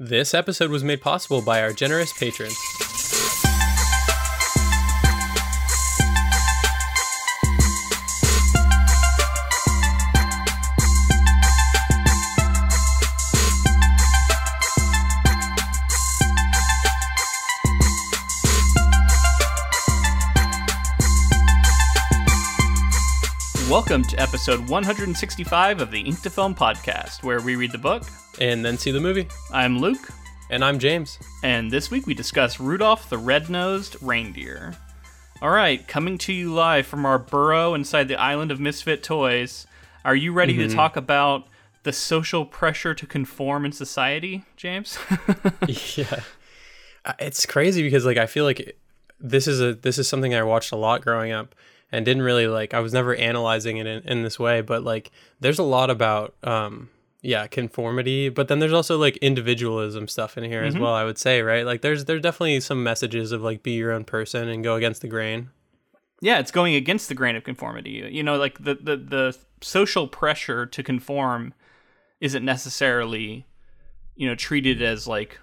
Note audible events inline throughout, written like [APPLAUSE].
This episode was made possible by our generous patrons. Welcome to episode 165 of the Ink to Film podcast, where we read the book. And then see the movie. I'm Luke, And I'm James. and this week we discuss Rudolph the Red-Nosed Reindeer. All right, coming to you live from our burrow inside the island of misfit toys. Are you ready to talk about the social pressure to conform in society, James? [LAUGHS] [LAUGHS] yeah. Uh, It's crazy because like I feel like this is a this is something I watched a lot growing up and didn't really like I was never analyzing it in, in this way, but like there's a lot about um yeah, conformity, but then there's also like individualism stuff in here as well, I would say, right? Like there's there's definitely some messages of like be your own person and go against the grain. yeah, it's going against the grain of conformity. You know, like the the, the social pressure to conform isn't necessarily, you know, treated as like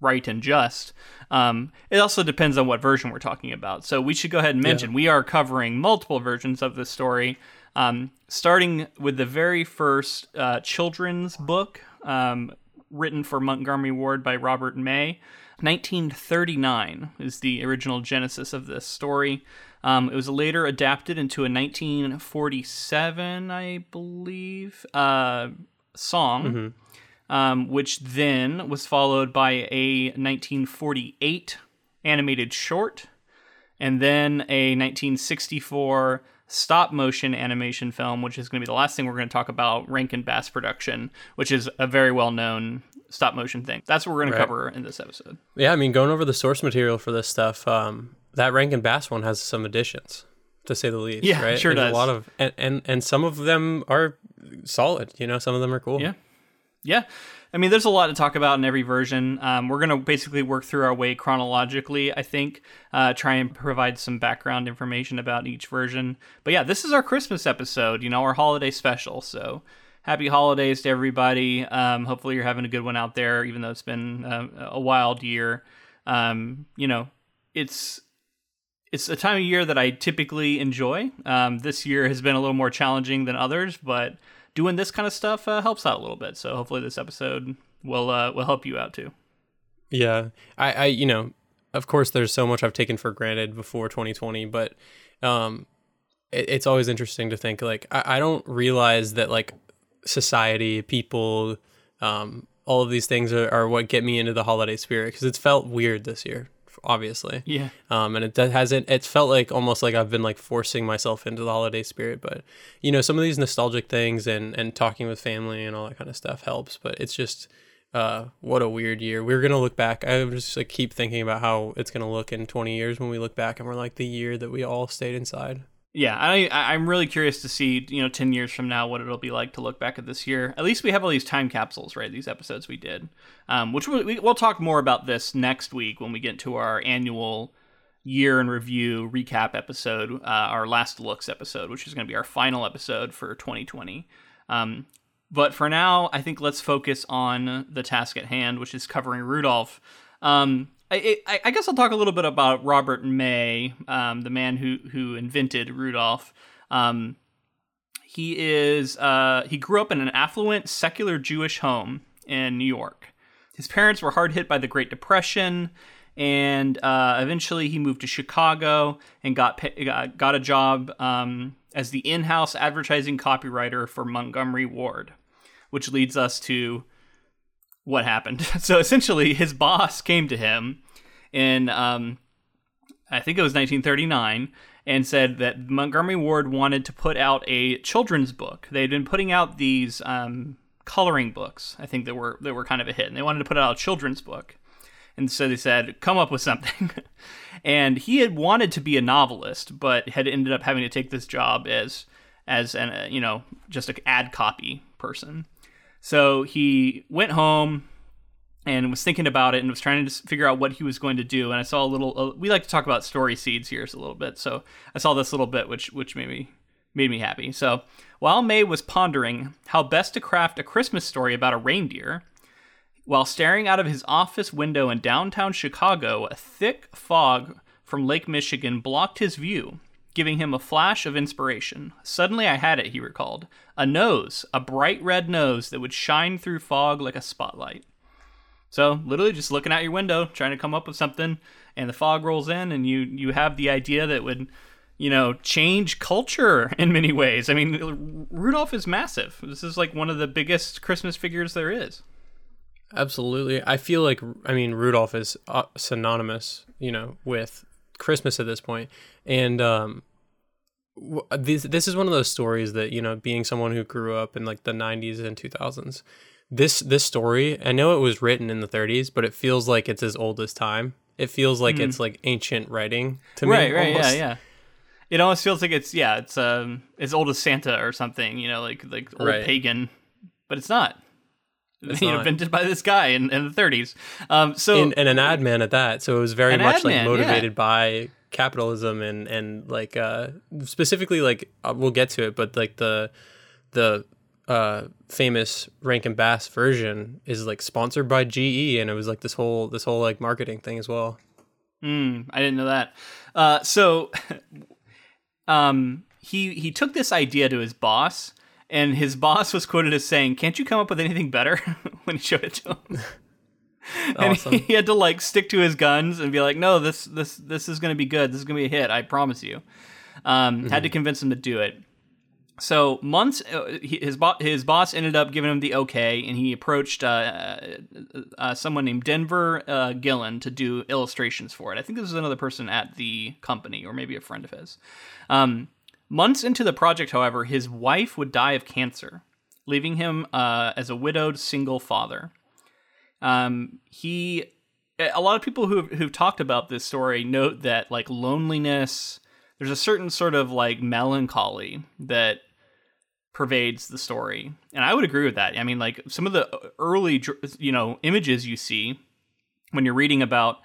right and just. Um, it also depends on what version we're talking about. So we should go ahead and mention we are covering multiple versions of this story, um, starting with the very first uh, children's book um, written for Montgomery Ward by Robert May. 1939 is the original genesis of this story. Um, it was later adapted into a 1947, I believe, uh, song um, which then was followed by a 1948 animated short, and then a 1964 stop motion animation film, which is going to be the last thing we're going to talk about Rankin Bass production, which is a very well known stop motion thing. That's what we're going Right. to cover in this episode. Yeah, I mean, going over the source material for this stuff, um, that Rankin Bass one has some additions, to say the least. Yeah, right? sure There's does. A lot of, and, and and some of them are solid. You know, some of them are cool. Yeah. Yeah. I mean, there's a lot to talk about in every version. Um, we're going to basically work through our way chronologically, I think, uh, try and provide some background information about each version. But yeah, this is our Christmas episode, you know, our holiday special. So happy holidays to everybody. Um, hopefully, you're having a good one out there, even though it's been uh, a wild year. Um, you know, it's it's a time of year that I typically enjoy. Um, this year has been a little more challenging than others, but doing this kind of stuff uh, helps out a little bit. So hopefully this episode will uh, will help you out too. Yeah, I, I, you know, of course, there's so much I've taken for granted before 2020, but um, it, it's always interesting to think like I, I don't realize that like society, people, um, all of these things are, are what get me into the holiday spirit because it's felt weird this year, obviously. Yeah, um, and it hasn't. It's felt like almost like I've been like forcing myself into the holiday spirit. But you know, some of these nostalgic things and and talking with family and all that kind of stuff helps. But it's just uh, what a weird year. We're gonna look back. I just like keep thinking about how it's gonna look in 20 years when we look back and we're like the year that we all stayed inside. Yeah. I I'm really curious to see you know ten years from now what it'll be like to look back at this year. At least we have all these time capsules, right? These episodes we did, um, which we, we'll talk more about this next week when we get to our annual year in review recap episode, uh, our last looks episode, which is going to be our final episode for 2020. Um, but for now, I think let's focus on the task at hand, which is covering Rudolph. Um, I, I, I guess I'll talk a little bit about Robert May, um, the man who who invented Rudolph. Um, he is uh, he grew up in an affluent secular Jewish home in New York. His parents were hard hit by the Great Depression, and uh, eventually he moved to Chicago and got got, got a job um, as the in-house advertising copywriter for Montgomery Ward, which leads us to what happened. [LAUGHS] So essentially, his boss came to him in um, I think it was 1939 and said that Montgomery Ward wanted to put out a children's book. They'd been putting out these um, coloring books. I think that were that were kind of a hit, and they wanted to put out a children's book. And so they said, "Come up with something." [LAUGHS] and he had wanted to be a novelist, but had ended up having to take this job as as an uh, you know just an ad copy person. So he went home and was thinking about it and was trying to figure out what he was going to do. And I saw a little. Uh, we like to talk about story seeds here a little bit, so I saw this little bit which which made me made me happy. So while May was pondering how best to craft a Christmas story about a reindeer, While staring out of his office window in downtown Chicago, a thick fog from Lake Michigan blocked his view, giving him a flash of inspiration. Suddenly I had it, he recalled. A nose, a bright red nose that would shine through fog like a spotlight. So, literally just looking out your window, trying to come up with something, and the fog rolls in, and you you have the idea that would, you know, change culture [LAUGHS] in many ways. I mean, Rudolph is massive. This is like one of the biggest Christmas figures there is. Absolutely. I feel like I mean Rudolph is uh, synonymous, you know, with Christmas at this point. And um this this is one of those stories that, you know, being someone who grew up in like the 90s and 2000s. This this story, I know it was written in the 30s, but it feels like it's as old as time. It feels like it's like ancient writing to me. right, right, almost. yeah, yeah. It almost feels like it's yeah, it's um as old as Santa or something, you know, like like old Right. pagan, but it's not. It's [LAUGHS] you know, invented by this guy in, in the 30s. Um, so and, and an ad man at that. So it was very much like man, yeah. motivated by capitalism and and like uh specifically like uh, we'll get to it, but like the the uh famous Rankin Bass version is like sponsored by GE, and it was like this whole this whole like marketing thing as well. Mm, I didn't know that. Uh, so, [LAUGHS] um, he he took this idea to his boss, and his boss was quoted as saying, "Can't you come up with anything better?" [LAUGHS] when he showed it to him. [LAUGHS] and Awesome. he had to like stick to his guns and be like, "No, this this this is going to be good. This is going to be a hit. I promise you." Um, Had to convince him to do it. So months, uh, he- his bo- his boss ended up giving him the okay, and he approached uh, uh, someone named Denver uh, Gillen to do illustrations for it. I think this was another person at the company, or maybe a friend of his. Um, months into the project, however, his wife would die of cancer, leaving him uh, as a widowed single father. Um, he, a lot of people who who've talked about this story note that like loneliness, there's a certain sort of like melancholy that pervades the story, and I would agree with that. I mean, like some of the early, you know, images you see when you're reading about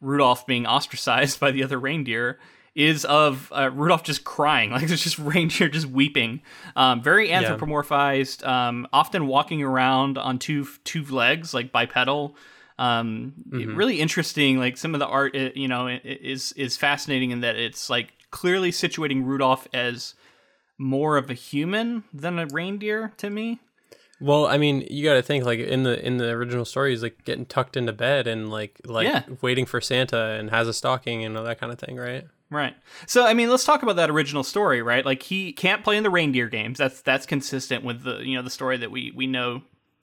Rudolph being ostracized [LAUGHS] by the other reindeer is of uh, Rudolph just crying, [LAUGHS] like there's just reindeer just weeping. Um, very anthropomorphized, um, often walking around on two two legs, like bipedal. Um, Really interesting. Like some of the art, uh, you know, is is fascinating in that it's like clearly situating Rudolph as more of a human than a reindeer to me. Well, I mean, you got to think like in the in the original story, he's like getting tucked into bed and like like Yeah. waiting for Santa and has a stocking and all that kind of thing, right? Right. So I mean, let's talk about that original story, right? Like he can't play in the reindeer games. That's that's consistent with the you know the story that we we know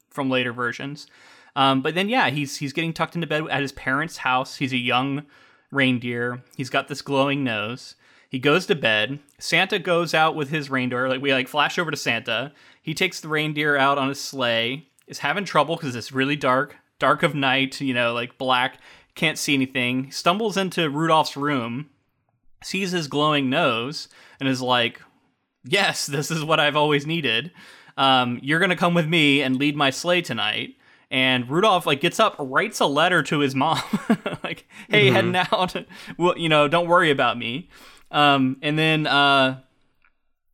from later versions. Um, but then yeah, he's he's getting tucked into bed at his parents' house. He's a young reindeer. He's got this glowing nose. He goes to bed. Santa goes out with his reindeer. Like we like flash over to Santa. He takes the reindeer out on his sleigh. Is having trouble because it's really dark, dark of night. You know, like black. Can't see anything. Stumbles into Rudolph's room sees his glowing nose and is like, "Yes, this is what I've always needed. Um, you're gonna come with me and lead my sleigh tonight." And Rudolph like gets up, writes a letter to his mom, [LAUGHS] like, "Hey, heading out. [LAUGHS] well, you know, don't worry about me." Um, and then, uh,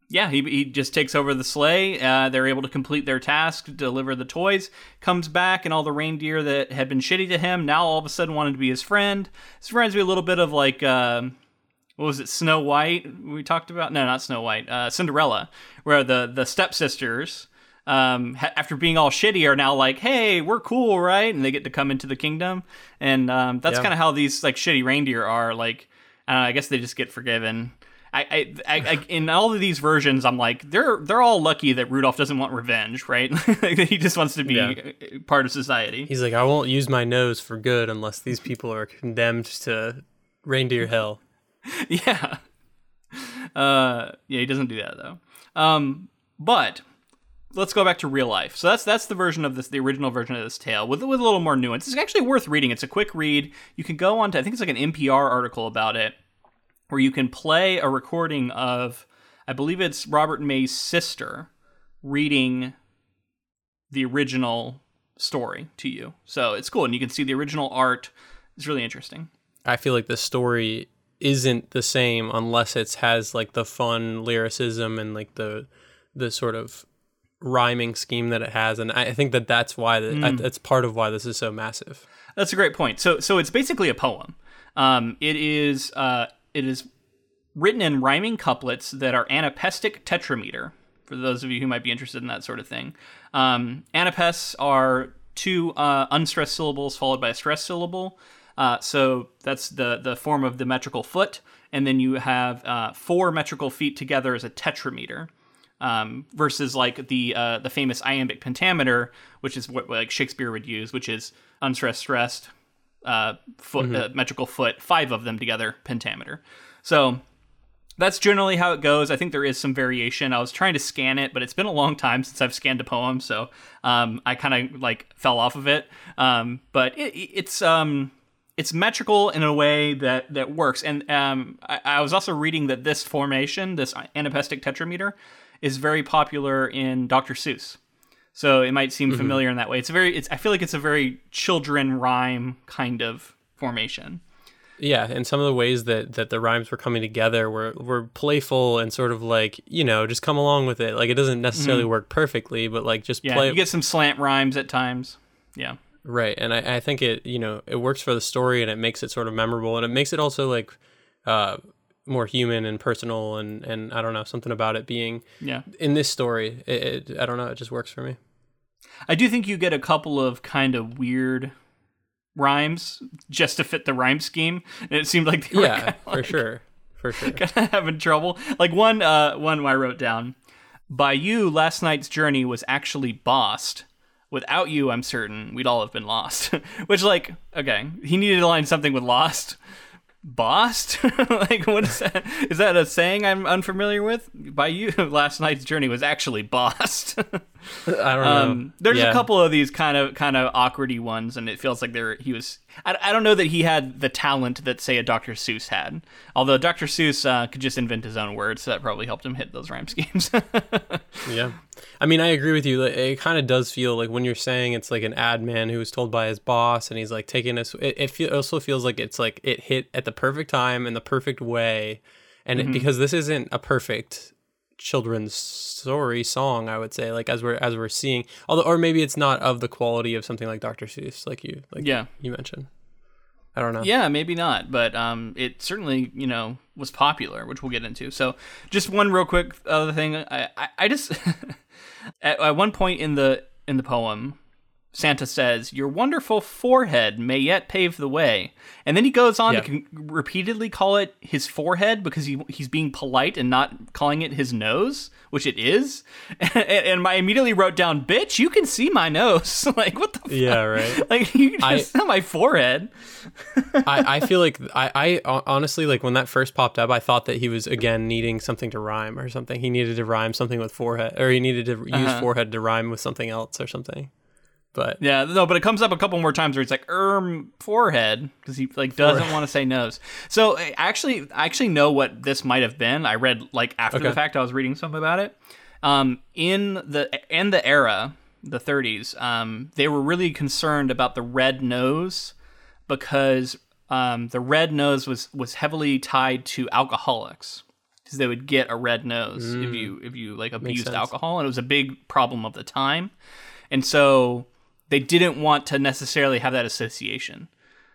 yeah, he, he just takes over the sleigh. Uh, they're able to complete their task, deliver the toys. Comes back, and all the reindeer that had been shitty to him now all of a sudden wanted to be his friend. This reminds me a little bit of like, um what was it, Snow White? We talked about no, not Snow White, uh, Cinderella, where the the stepsisters, um, ha- after being all shitty, are now like, hey, we're cool, right? And they get to come into the kingdom, and um, that's Yeah. kind of how these like shitty reindeer are. Like, I, I guess they just get forgiven. I, I, I, I, [LAUGHS] in all of these versions, I'm like, they're they're all lucky that Rudolph doesn't want revenge, right? [LAUGHS] he just wants to be Yeah. uh, part of society. He's like, I won't use my nose for good unless these people are condemned to reindeer hell. [LAUGHS] yeah. Uh, yeah, he doesn't do that though. Um, but let's go back to real life. So that's that's the version of this, the original version of this tale with with a little more nuance. It's actually worth reading. It's a quick read. You can go on to I think it's like an NPR article about it, where you can play a recording of I believe it's Robert May's sister reading the original story to you. So it's cool, and you can see the original art. It's really interesting. I feel like the story isn't the same unless it has like the fun lyricism and like the the sort of rhyming scheme that it has, and I think that that's why that Mm. that's part of why this is so massive. That's a great point. So so it's basically a poem. Um, it is uh, it is written in rhyming couplets that are anapestic tetrameter. For those of you who might be interested in that sort of thing, um, anapests are two uh, unstressed syllables followed by a stressed syllable. Uh, so that's the the form of the metrical foot, and then you have uh, four metrical feet together as a tetrameter um, versus like the uh, the famous iambic pentameter, which is what like Shakespeare would use, which is unstressed, stressed, uh, foot, uh, metrical foot, five of them together, pentameter. So that's generally how it goes. I think there is some variation. I was trying to scan it, but it's been a long time since I've scanned a poem, so um, I kind of like fell off of it. Um, but it, it's um, it's metrical in a way that that works. And um, I, I was also reading that this formation, this anapestic tetrameter, is very popular in Dr. Seuss. So it might seem familiar in that way. It's a very, it's. I feel like it's a very children rhyme kind of formation. Yeah, and some of the ways that that the rhymes were coming together were were playful and sort of like you know just come along with it. Like it doesn't necessarily work perfectly, but like just Mm-hmm. Yeah, play you get some slant rhymes at times. Yeah. Right. And I, I think it you know it works for the story and it makes it sort of memorable and it makes it also like uh more human and personal and and I don't know something about it being Yeah. in this story. It, it I don't know. It just works for me. I do think you get a couple of kind of weird rhymes just to fit the rhyme scheme. And it seemed like they Yeah, for like, sure, for [LAUGHS] sure. kind of having trouble. Like one uh one I wrote down. By you, last night's journey was actually bossed. Without you, I'm certain we'd all have been lost. [LAUGHS] Which, like, okay, he needed to line something with lost. Bossed? [LAUGHS] like, what is that? Is that a saying I'm unfamiliar with? By you, [LAUGHS] last night's journey was actually bossed. I don't know. Um, there's Yeah. a couple of these kind of kind of awkwardy ones, and it feels like there he was. I, I don't know that he had the talent that say a Dr. Seuss had. Although Dr. Seuss uh, could just invent his own words, so that probably helped him hit those rhyme schemes. Yeah. I mean, I agree with you. It kind of does feel like when you're saying it's like an ad man who was told by his boss and he's like taking us, it, it feel, also feels like it's like it hit at the perfect time in the perfect way. And Mm-hmm. it, because this isn't a perfect children's story song, I would say, like as we're, as we're seeing, although, or maybe it's not of the quality of something like Dr. Seuss, like you, like yeah, you mentioned. I don't know. yeah, maybe not, but um, it certainly you know was popular, which we'll get into. So, just one real quick other thing. I I, I just [LAUGHS] at, at one point in the in the poem. Santa says, "Your wonderful forehead may yet pave the way," and then he goes on Yeah. to con- repeatedly call it his forehead because he he's being polite and not calling it his nose, which it is. [LAUGHS] And, and I immediately wrote down, "Bitch, you can see my nose." [LAUGHS] like what the fuck? Yeah, right. [LAUGHS] Like you can not my forehead. I, I feel like I, I honestly like when that first popped up, I thought that he was again needing something to rhyme or something. He needed to rhyme something with forehead, or he needed to use Uh-huh. forehead to rhyme with something else or something. But Yeah, no, but it comes up a couple more times where it's like erm forehead because he like doesn't want to say nose. So I actually, I actually know what this might have been. I read like after the fact. I was reading something about it. Um, in the in the era, the 30s, um, they were really concerned about the red nose because um, the red nose was was heavily tied to alcoholics because they would get a red nose if you if you like abused alcohol, and it was a big problem of the time. And so they didn't want to necessarily have that association.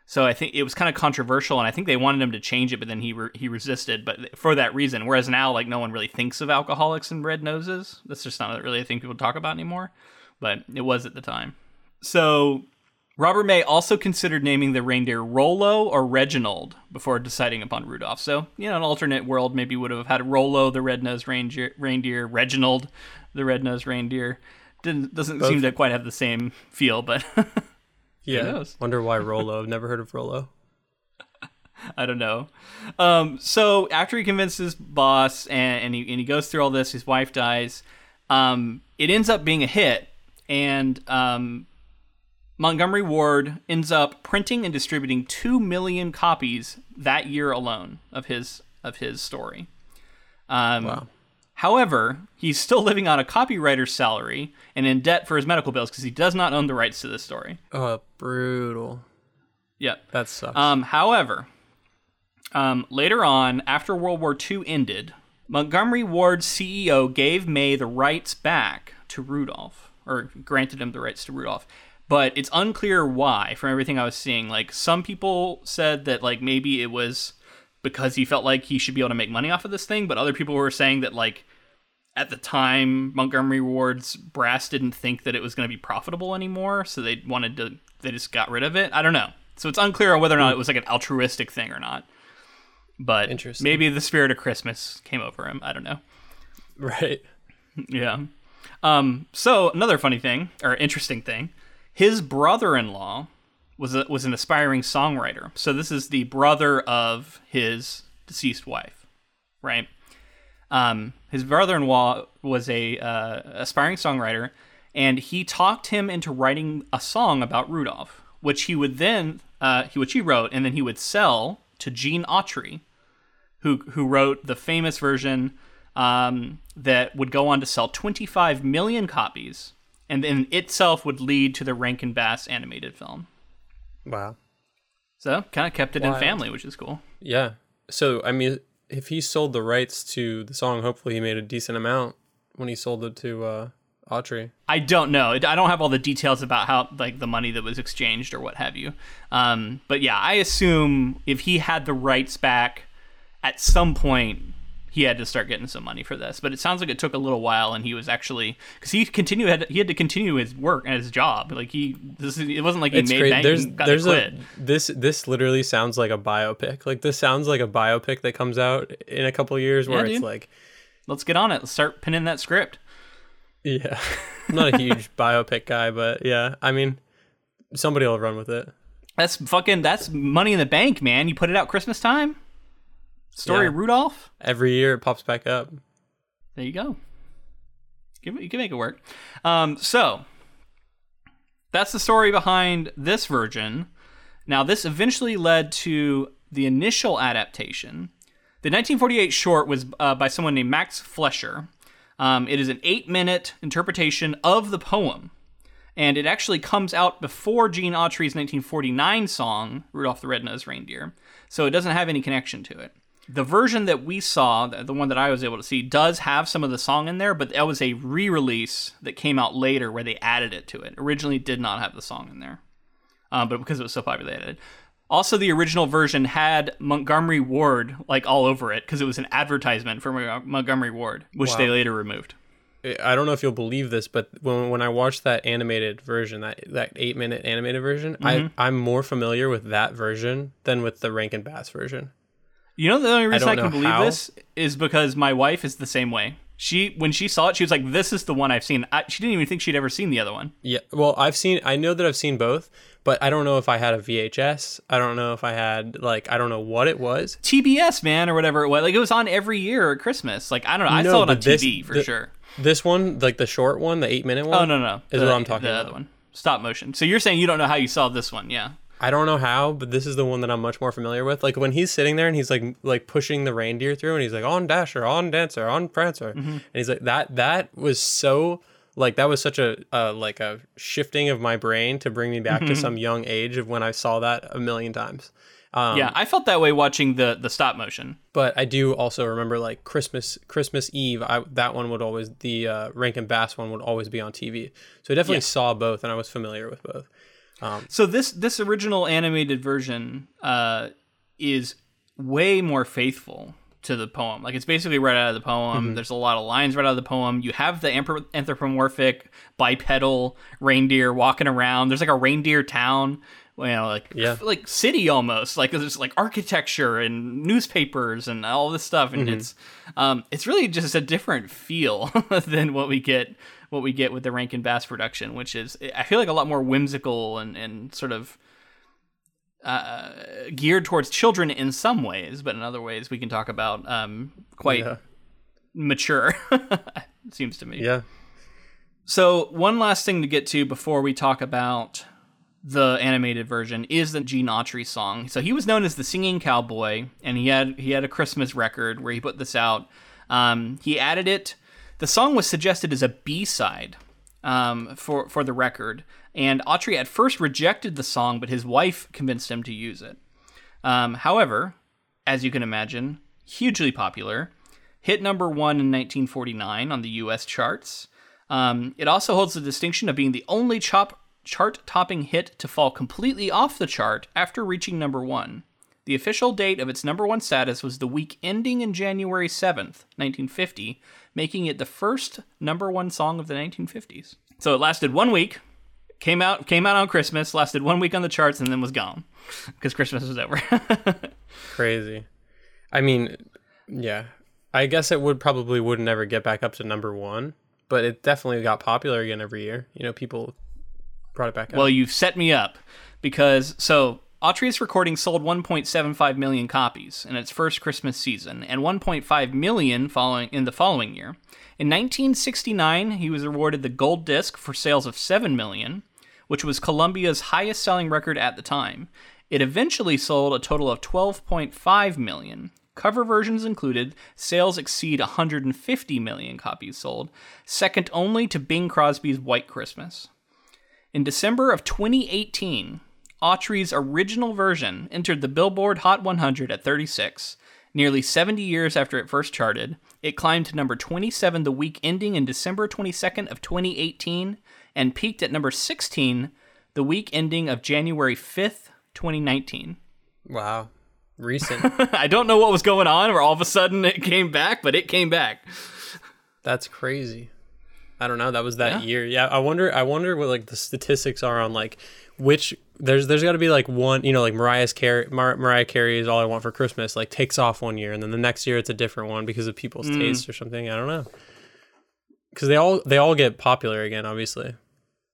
So I think it was kind of controversial, and I think they wanted him to change it, but then he re- he resisted. But for that reason, whereas now like no one really thinks of alcoholics and red noses. That's just not really a thing people talk about anymore. But it was at the time. So Robert May also considered naming the reindeer Rollo or Reginald before deciding upon Rudolph. So, you know, an alternate world maybe would have had Rollo, the red-nosed reindeer, reindeer Reginald, the red-nosed reindeer. Didn't, doesn't seem to quite have the same feel, but [LAUGHS] yeah, knows? wonder why [LAUGHS] Rolo. I've never heard of Rolo. I don't know. Um, so after he convinces boss and, and, he, and he goes through all this, his wife dies. Um, it ends up being a hit, and um, Montgomery Ward ends up printing and distributing two million copies that year alone of his of his story. Um, Wow. However, he's still living on a copywriter's salary and in debt for his medical bills because he does not own the rights to this story. Oh, brutal. Yep. That sucks. Um, however, um, later on, after World War II ended, Montgomery Ward's CEO gave May the rights back to Rudolph, or granted him the rights to Rudolph. But it's unclear why. From everything I was seeing, like some people said that like maybe it was because he felt like he should be able to make money off of this thing, but other people were saying that like at the time Montgomery Ward's brass didn't think that it was going to be profitable anymore, so they wanted to they just got rid of it. I don't know. So it's unclear on whether or not it was like an altruistic thing or not. But Interesting. maybe the spirit of Christmas came over him. I don't know. Right. Yeah. Um, so another funny thing or interesting thing, his brother-in-law was a, was an aspiring songwriter. So this is the brother of his deceased wife, right? Um, his brother-in-law was a uh, aspiring songwriter, and he talked him into writing a song about Rudolph, which he would then uh, he which he wrote, and then he would sell to Gene Autry, who who wrote the famous version um, that would go on to sell 25 million copies, and then itself would lead to the Rankin Bass animated film. Wow. So kind of kept it in family, which is cool. Yeah. So I mean, if he sold the rights to the song, hopefully he made a decent amount when he sold it to uh, Autry. I don't know. I don't have all the details about how like the money that was exchanged or what have you. Um, but yeah, I assume if he had the rights back at some point, he had to start getting some money for this. But it sounds like it took a little while, and he was actually because he continued had he had to continue his work and his job. Like he, this it wasn't like he It's made great. bank There's there's to quit. a this this literally sounds like a biopic. Like this sounds like a biopic that comes out in a couple years where Yeah, it's like Let's get on it. Let's start pinning that script. yeah. I'm [LAUGHS] not a huge [LAUGHS] biopic guy, but yeah. I mean, somebody will run with it. That's fucking. That's money in the bank, man. You put it out Christmas time. Story Yeah. of Rudolph. Every year it pops back up. There you go. You can- you can make it work. Um, so that's the story behind this version. Now, this eventually led to the initial adaptation. The 1948 short was uh, by someone named Max Fleischer. Um, it is an eight-minute interpretation of the poem, and it actually comes out before Gene Autry's 1949 song "Rudolph the Red-Nosed Reindeer," so it doesn't have any connection to it. The version that we saw, the one that I was able to see, does have some of the song in there, but that was a re-release that came out later where they added it to it. Originally, did not have the song in there, uh, but because it was so popular, they added it. Also, the original version had Montgomery Ward like all over it because it was an advertisement for Montgomery Ward, which they later removed. I don't know if you'll believe this, but when when I watched that animated version, that that eight minute animated version, Mm-hmm. I I'm more familiar with that version than with the Rankin Bass version. You know the only reason I, don't can believe how. this is because my wife is the same way. She when she saw it, she was like, "This is the one I've seen." I, she didn't even think she'd ever seen the other one. Yeah, well, I've seen. I know that I've seen both, but I don't know if I had a VHS. I don't know if I had like I don't know what it was. TBS man or whatever it was. Like it was on every year at Christmas. Like I don't know. I No, saw it on this- TV for the- sure. This one, like the short one, the eight minute one. Oh no no, is the, what I'm talking the about. other one, stop motion. So you're saying you don't know how you saw this one? Yeah. I don't know how, but this is the one that I'm much more familiar with. Like when he's sitting there and he's like like pushing the reindeer through, and he's like on Dasher, on Dancer, on Prancer, Mm-hmm. and he's like that. That was so like that was such a uh, like a shifting of my brain to bring me back Mm-hmm. to some young age of when I saw that a million times. Um, yeah, I felt that way watching the the stop motion. But I do also remember like Christmas Christmas Eve. I that one would always the uh, Rankin Bass one would always be on TV. So I definitely Yeah. saw both, and I was familiar with both. So this this original animated version uh, is way more faithful to the poem. Like it's basically right out of the poem. There's a lot of lines right out of the poem. You have the anthropomorphic bipedal reindeer walking around. There's like a reindeer town. You know, like Yeah. like city almost. Like there's like architecture and newspapers and all this stuff, and it's um, it's really just a different feel [LAUGHS] than what we get what we get with the Rankin Bass production, which is I feel like a lot more whimsical and and sort of uh, geared towards children in some ways, but in other ways we can talk about um, quite Yeah. mature. [LAUGHS] seems to me. Yeah. So one last thing to get to before we talk about the animated version is the Gene Autry song. So he was known as the Singing Cowboy, and he had he had a Christmas record where he put this out. Um, he added it. The song was suggested as a B side um, for for the record, and Autry at first rejected the song, but his wife convinced him to use it. Um, however, as you can imagine, hugely popular. Hit number one in 1949 on the U.S. charts. Um, it also holds the distinction of being the only chop- chart-topping hit to fall completely off the chart after reaching number one. The official date of its number one status was the week ending in January 7th, 1950, making it the first number one song of the 1950s. So it lasted one week, came out came out on Christmas, lasted one week on the charts, and then was gone because Christmas was over. [LAUGHS] Crazy. I mean, yeah. I guess it would probably would never get back up to number one, but it definitely got popular again every year. You know, people brought it back up. well, you've set me up because so Autry's recording sold 1.75 million copies in its first Christmas season, and 1.5 million following in the following year. In 1969, he was awarded the gold disc for sales of 7 million, which was Columbia's highest-selling record at the time. It eventually sold a total of 12.5 million. Cover versions included, sales exceed 150 million copies sold, second only to Bing Crosby's White Christmas. In December of 2018, Autry's original version entered the Billboard Hot 100 at 36. Nearly 70 years after it first charted, it climbed to number 27 the week ending in December 22nd of 2018 and peaked at number 16 the week ending of January 5th, 2019. wow. Recent. [LAUGHS] I don't know what was going on where all of a sudden it came back, but it came back. That's crazy. I don't know. That was that Yeah. year. Yeah. I wonder. I wonder what like the statistics are on like which there's there's got to be like one. You know, like Mariah's Carey. Mar- Mariah Carey is all I want for Christmas. Like takes off one year, and then the next year it's a different one because of people's Mm. taste or something. I don't know. Because they all they all get popular again, obviously.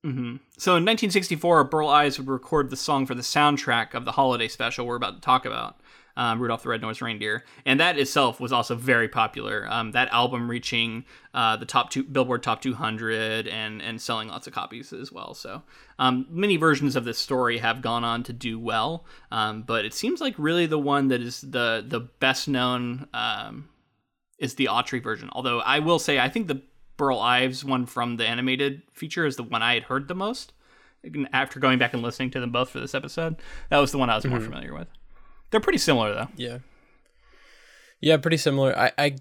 So in 1964, Burl Ives would record the song for the soundtrack of the holiday special we're about to talk about, um, Rudolph the Red-Nosed Reindeer, and that itself was also very popular. Um, that album reaching uh, the top two Billboard Top 200 and and selling lots of copies as well. So um, many versions of this story have gone on to do well, um, but it seems like really the one that is the the best known um, is the Autry version. Although I will say, I think the Burl Ives one from the animated feature is the one I had heard the most. After going back and listening to them both for this episode, that was the one I was more familiar with. They're pretty similar though. Yeah. Yeah, pretty similar. I, I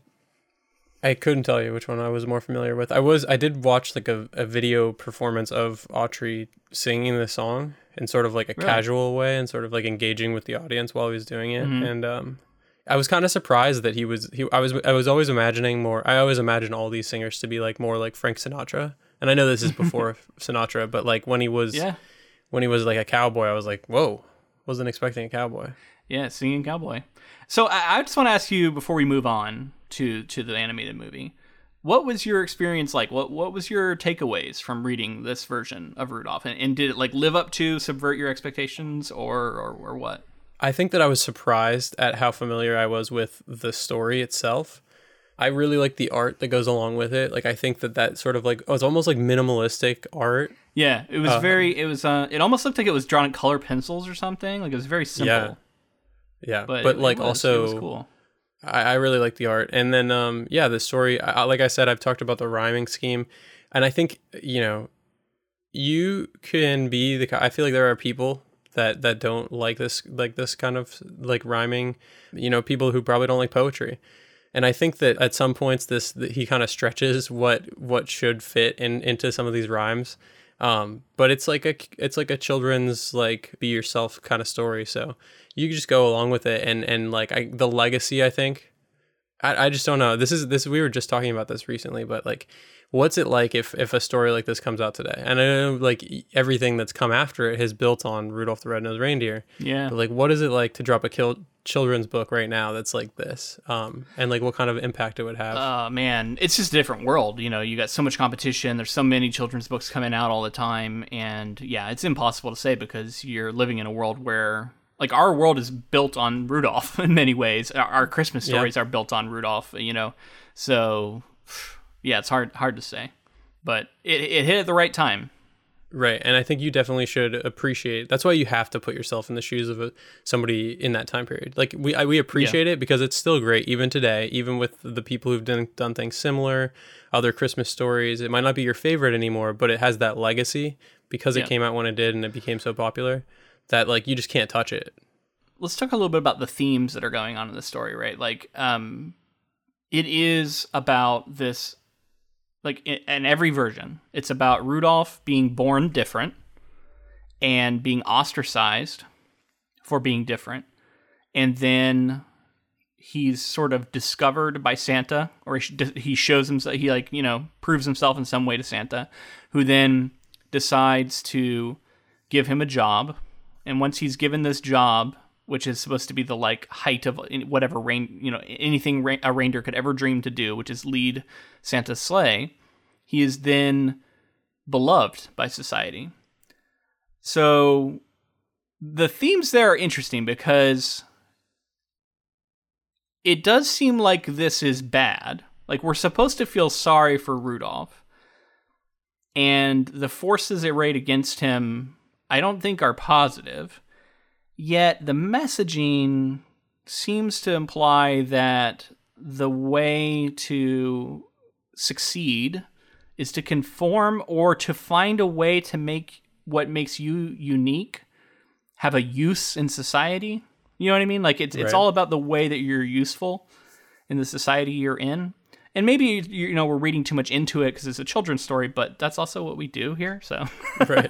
I couldn't tell you which one I was more familiar with. I was I did watch like a, a video performance of Autry singing the song in sort of like a Really? casual way and sort of like engaging with the audience while he was doing it. And um I was kind of surprised that he was he I was I was always imagining more I always imagine all these singers to be like more like Frank Sinatra. And I know this is [LAUGHS] before Sinatra, but like when he was Yeah, when he was like a cowboy, I was like, "Whoa." Wasn't expecting a cowboy. Yeah, singing cowboy. So I, I just want to ask you before we move on to to the animated movie, what was your experience like? What what was your takeaways from reading this version of Rudolph, and, and did it like live up to subvert your expectations, or or, or what? I think that I was surprised at how familiar I was with the story itself. I really like the art that goes along with it. Like I think that that sort of like oh, it's almost like minimalistic art. Yeah, it was very. It was. Uh, it almost looked like it was drawn in color pencils or something. Like it was very simple. Yeah. Yeah, but, but, it- it like was- also it was cool. I, I really like the art. And then um yeah, the story I, like I said I've talked about the rhyming scheme and I think you know you can be the I feel like there are people that that don't like this like this kind of like rhyming, you know, people who probably don't like poetry. And I think that at some points this he kind of stretches what what should fit in into some of these rhymes. Um, but it's like a it's like a children's like be yourself kind of story. So you just go along with it and and like I, the legacy. I think I, I just don't know. This is this we were just talking about this recently, but like, what's it like if if a story like this comes out today? And I know like everything that's come after it has built on Rudolph the Red-Nosed Reindeer. Yeah. But like, what is it like to drop a kill children's book right now that's like this? Um, and like what kind of impact it would have? Oh man, it's just a different world. You know, you got so much competition. There's so many children's books coming out all the time, and yeah, it's impossible to say because you're living in a world where, like, our world is built on Rudolph [LAUGHS] in many ways. Our, our Christmas Yeah. stories are built on Rudolph. You know, so [SIGHS] yeah, it's hard hard to say, but it, it hit at the right time. Right, and I think you definitely should appreciate. That's why you have to put yourself in the shoes of a, somebody in that time period. Like we I, we appreciate it because it's still great even today, even with the people who've done done things similar, other Christmas stories. It might not be your favorite anymore, but it has that legacy because it Yeah. came out when it did and it became so popular that like you just can't touch it. let's talk a little bit about the themes that are going on in the story, right? Like, um, it is about this like in, every version, it's about Rudolph being born different and being ostracized for being different, and then he's sort of discovered by Santa, or he, he shows himself. He like you know proves himself in some way to Santa, who then decides to give him a job, and once he's given this job, which is supposed to be the like height of whatever rain, you know, anything a reindeer could ever dream to do, which is lead Santa's sleigh, he is then beloved by society. So the themes there are interesting because it does seem like this is bad. Like we're supposed to feel sorry for Rudolph. And the forces arrayed against him, I don't think are positive. Yet the messaging seems to imply that the way to succeed is to conform or to find a way to make what makes you unique have a use in society. You know what I mean? Like it's right. it's all about the way that you're useful in the society you're in. And maybe you know we're reading too much into it because it's a children's story, but that's also what we do here. So, [LAUGHS] right.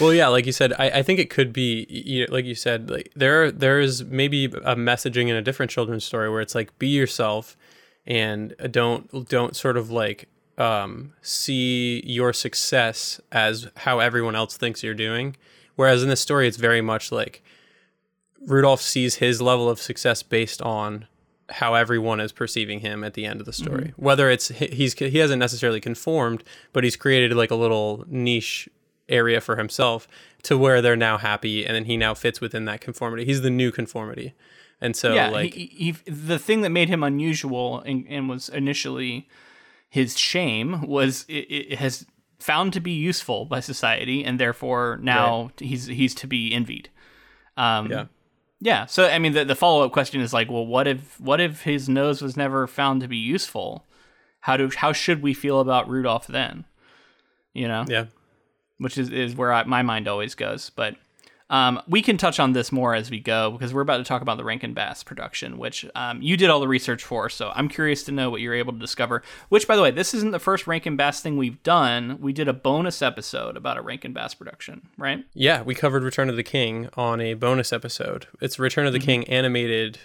Well, yeah, like you said, I, I think it could be, you know, like you said, like there there is maybe a messaging in a different children's story where it's like be yourself, and don't don't sort of like um, see your success as how everyone else thinks you're doing. Whereas in this story, it's very much like Rudolph sees his level of success based on how everyone is perceiving him at the end of the story. Mm-hmm. Whether it's he's he hasn't necessarily conformed, but he's created like a little niche area for himself to where they're now happy, and then he now fits within that conformity. He's the new conformity, and so yeah, like he, he, the thing that made him unusual and, and was initially his shame was it, it, has found to be useful by society, and therefore now right. he's he's to be envied. Um, yeah. Yeah. So I mean, the, the follow up question is like, well, what if what if his nose was never found to be useful? How do how should we feel about Rudolph then? You know. Yeah. Which is is where I, my mind always goes, but um, we can touch on this more as we go because we're about to talk about the Rankin Bass production, which um, you did all the research for. So I'm curious to know what you're able to discover. Which, by the way, this isn't the first Rankin Bass thing we've done. We did a bonus episode about a Rankin Bass production, right? Yeah, we covered Return of the King on a bonus episode. It's Return of the mm-hmm. King animated,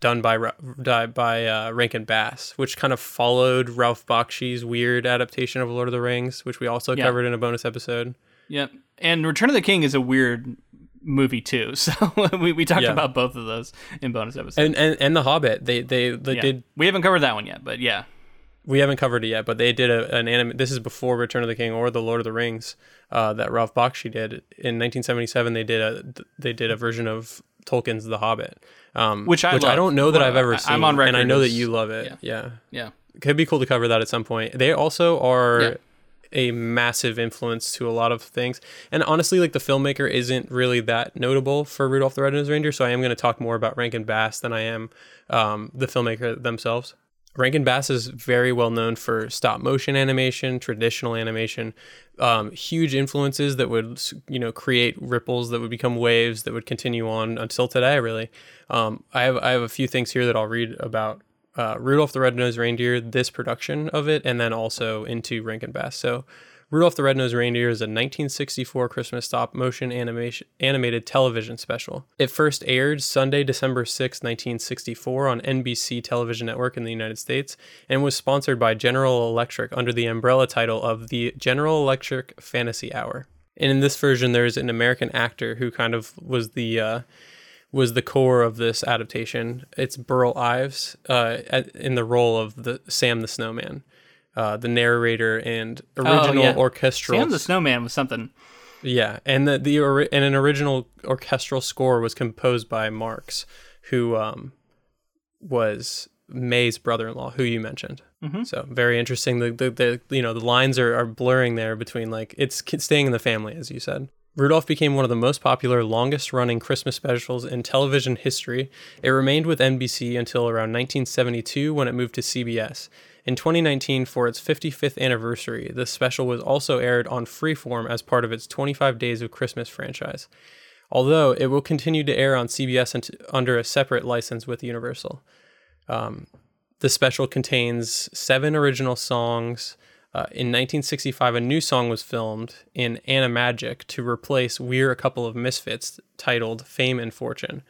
done by by uh, Rankin Bass, which kind of followed Ralph Bakshi's weird adaptation of Lord of the Rings, which we also yeah. covered in a bonus episode. Yep. And Return of the King is a weird movie too. [LAUGHS] So we, we talked yeah. about both of those in bonus episodes. And and, and the Hobbit, they they, they yeah. did. We haven't covered that one yet, but yeah, we haven't covered it yet. But they did a, an anime. This is before Return of the King or the Lord of the Rings uh, that Ralph Bakshi did in 1977. They did a they did a version of Tolkien's The Hobbit, um, which I which love. I don't know that well, I've ever seen. I'm on record, and I know that you love it. Yeah, yeah. yeah. Could be cool to cover that at some point. They also are a massive influence to a lot of things. And honestly, like the filmmaker isn't really that notable for Rudolph the Red-Nosed Reindeer, so I am going to talk more about Rankin Bass than I am um, the filmmaker themselves. Rankin Bass is very well known for stop motion animation, traditional animation, um, huge influences that would you know create ripples that would become waves that would continue on until today. Really, um, I have I have a few things here that I'll read about uh, Rudolph the Red-Nosed Reindeer, this production of it, and then also into Rankin Bass. So, Rudolph the Red-Nosed Reindeer is a 1964 Christmas stop motion animation animated television special. It first aired Sunday, December 6, 1964 on NBC television network in the United States and was sponsored by General Electric under the umbrella title of the General Electric Fantasy Hour. And in this version, there's an American actor who kind of was the uh, was the core of this adaptation. It's Burl Ives uh, in the role of the Sam the Snowman, uh, the narrator and original oh, yeah. orchestral. Sam the Snowman was something. Yeah, and the the and an original orchestral score was composed by Marks, who um, was May's brother-in-law, who you mentioned. Mm-hmm. So very interesting. The, the the you know the lines are, are blurring there between like it's staying in the family, as you said. Rudolph became one of the most popular, longest running Christmas specials in television history. It remained with NBC until around 1972 when it moved to CBS. In 2019, for its 55th anniversary, the special was also aired on Freeform as part of its 25 Days of Christmas franchise. Although it will continue to air on CBS under a separate license with Universal. Um, the special contains seven original songs, Uh, in 1965, a new song was filmed in Animagic to replace "We're a Couple of Misfits," titled "Fame and Fortune."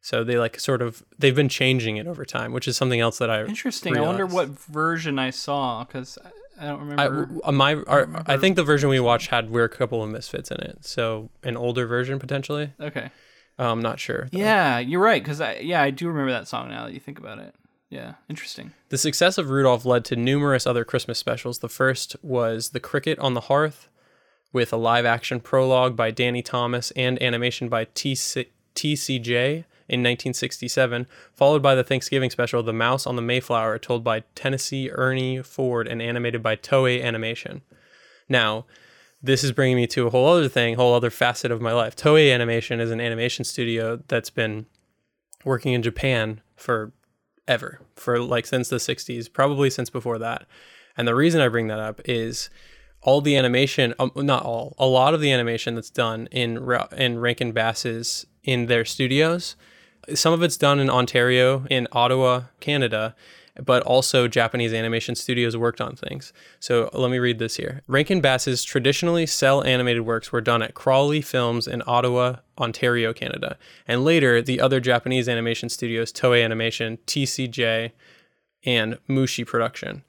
So they like sort of they've been changing it over time, which is something else that I Interesting. I wonder what version I saw because I don't remember. I, uh, my, our, I think the version we watched had "We're a Couple of Misfits" in it, so an older version potentially. okay. Uh, I'm not sure. though. Yeah, you're right. Because I yeah I do remember that song now that you think about it. Yeah, interesting. The success of Rudolph led to numerous other Christmas specials. The first was The Cricket on the Hearth, with a live action prologue by Danny Thomas and animation by TC- TCJ in 1967, followed by the Thanksgiving special The Mouse on the Mayflower, told by Tennessee Ernie Ford and animated by Toei Animation. Now, this is bringing me to a whole other thing, whole other facet of my life. Toei Animation is an animation studio that's been working in Japan for ever, for like since the 60s, probably since before that. And the reason I bring that up is all the animation, um, not all, a lot of the animation that's done in in Rankin Bass's in their studios. Some of it's done in Ontario, in Ottawa, Canada, but also Japanese animation studios worked on things. So let me read this here. Rankin Bass's traditionally cell animated works were done at Crawley Films in Ottawa, Ontario, Canada. And later, the other Japanese animation studios, Toei Animation, TCJ, and Mushi Production.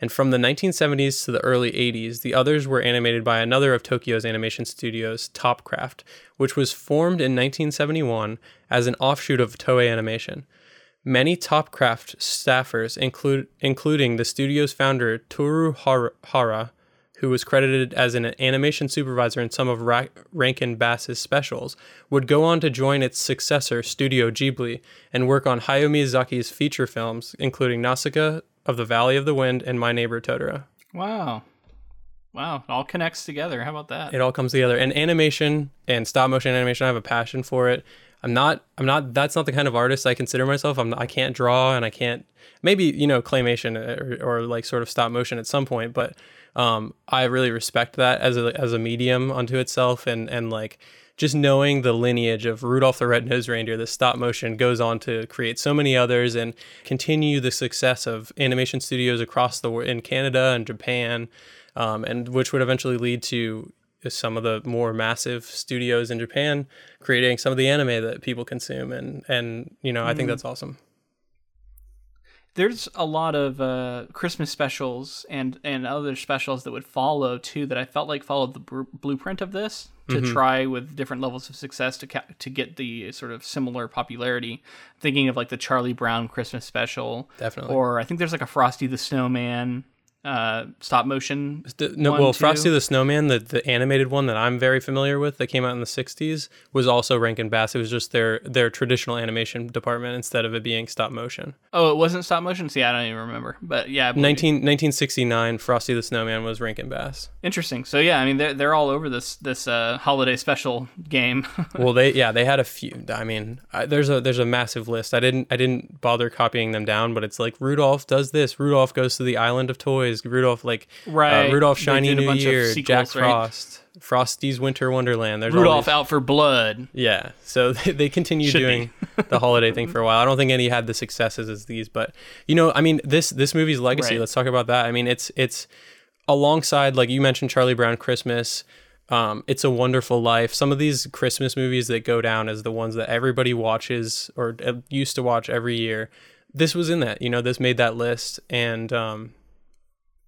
And from the 1970s to the early 80s, the others were animated by another of Tokyo's animation studios, Topcraft, which was formed in 1971 as an offshoot of Toei Animation. Many Topcraft staffers, include, including the studio's founder, Toru Har- Hara, who was credited as an animation supervisor in some of Ra- Rankin Bass's specials, would go on to join its successor, Studio Ghibli, and work on Hayao Miyazaki's feature films, including Nausicaa of the Valley of the Wind and My Neighbor Totoro. Wow. Wow, it all connects together. How about that? It all comes together. And animation and stop motion animation, I have a passion for it. I'm not. I'm not. That's not the kind of artist I consider myself. I'm. Not, I can't draw, and I can't. Maybe you know claymation or, or like sort of stop motion at some point, but um, I really respect that as a as a medium unto itself, and and like just knowing the lineage of Rudolph the Red-Nosed Reindeer, the stop motion goes on to create so many others and continue the success of animation studios across the world in Canada and Japan, um, and which would eventually lead to some of the more massive studios in Japan creating some of the anime that people consume, and and you know I think that's awesome. There's a lot of uh, Christmas specials and and other specials that would follow too that I felt like followed the br- blueprint of this to try with different levels of success to ca- to get the sort of similar popularity. Thinking of like the Charlie Brown Christmas special, Definitely. or I think there's like a Frosty the Snowman uh, stop motion. The- no, one, well, too. Frosty the Snowman, the, the animated one that I'm very familiar with, that came out in the '60s, was also Rankin Bass. It was just their their traditional animation department instead of it being stop motion. Oh, it wasn't stop motion. See, I don't even remember. But yeah, I believe you. 19, 1969, Frosty the Snowman was Rankin Bass. interesting. So yeah, I mean they're they're all over this this uh, holiday special game. [LAUGHS] Well, they yeah they had a few. I mean, I, there's a there's a massive list. I didn't I didn't bother copying them down, but it's like Rudolph does this. Rudolph goes to the island of toys. Rudolph like Right. Uh, Rudolph Shiny New bunch of Year. sequels, Jack right? Frost. Frosty's Winter Wonderland. There's Rudolph out for blood. Yeah, so [LAUGHS] they, they continue Should doing the holiday thing for a while. I don't think any had the successes as these, but you know, I mean, this this movie's legacy. Right. Let's talk about that. I mean, it's it's alongside like you mentioned Charlie Brown Christmas. Um, it's a Wonderful Life. Some of these Christmas movies that go down as the ones that everybody watches or uh, used to watch every year. This was in that. You know, this made that list, and um,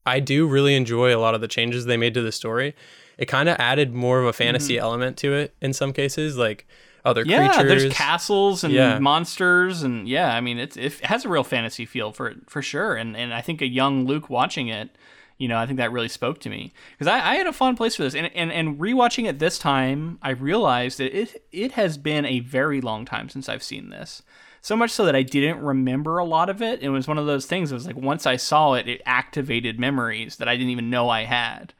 I do really enjoy a lot of the changes they made to the story. It kind of added more of a fantasy mm-hmm. element to it in some cases, like other Yeah, creatures. there's castles and Yeah. monsters, and yeah, I mean it's it has a real fantasy feel for for sure. And and I think a young Luke watching it, you know, I think that really spoke to me because I, I had a fun place for this. And and and rewatching it this time, I realized that it it has been a very long time since I've seen this. So much so that I didn't remember a lot of it. It was one of those things. It was like once I saw it, it activated memories that I didn't even know I had.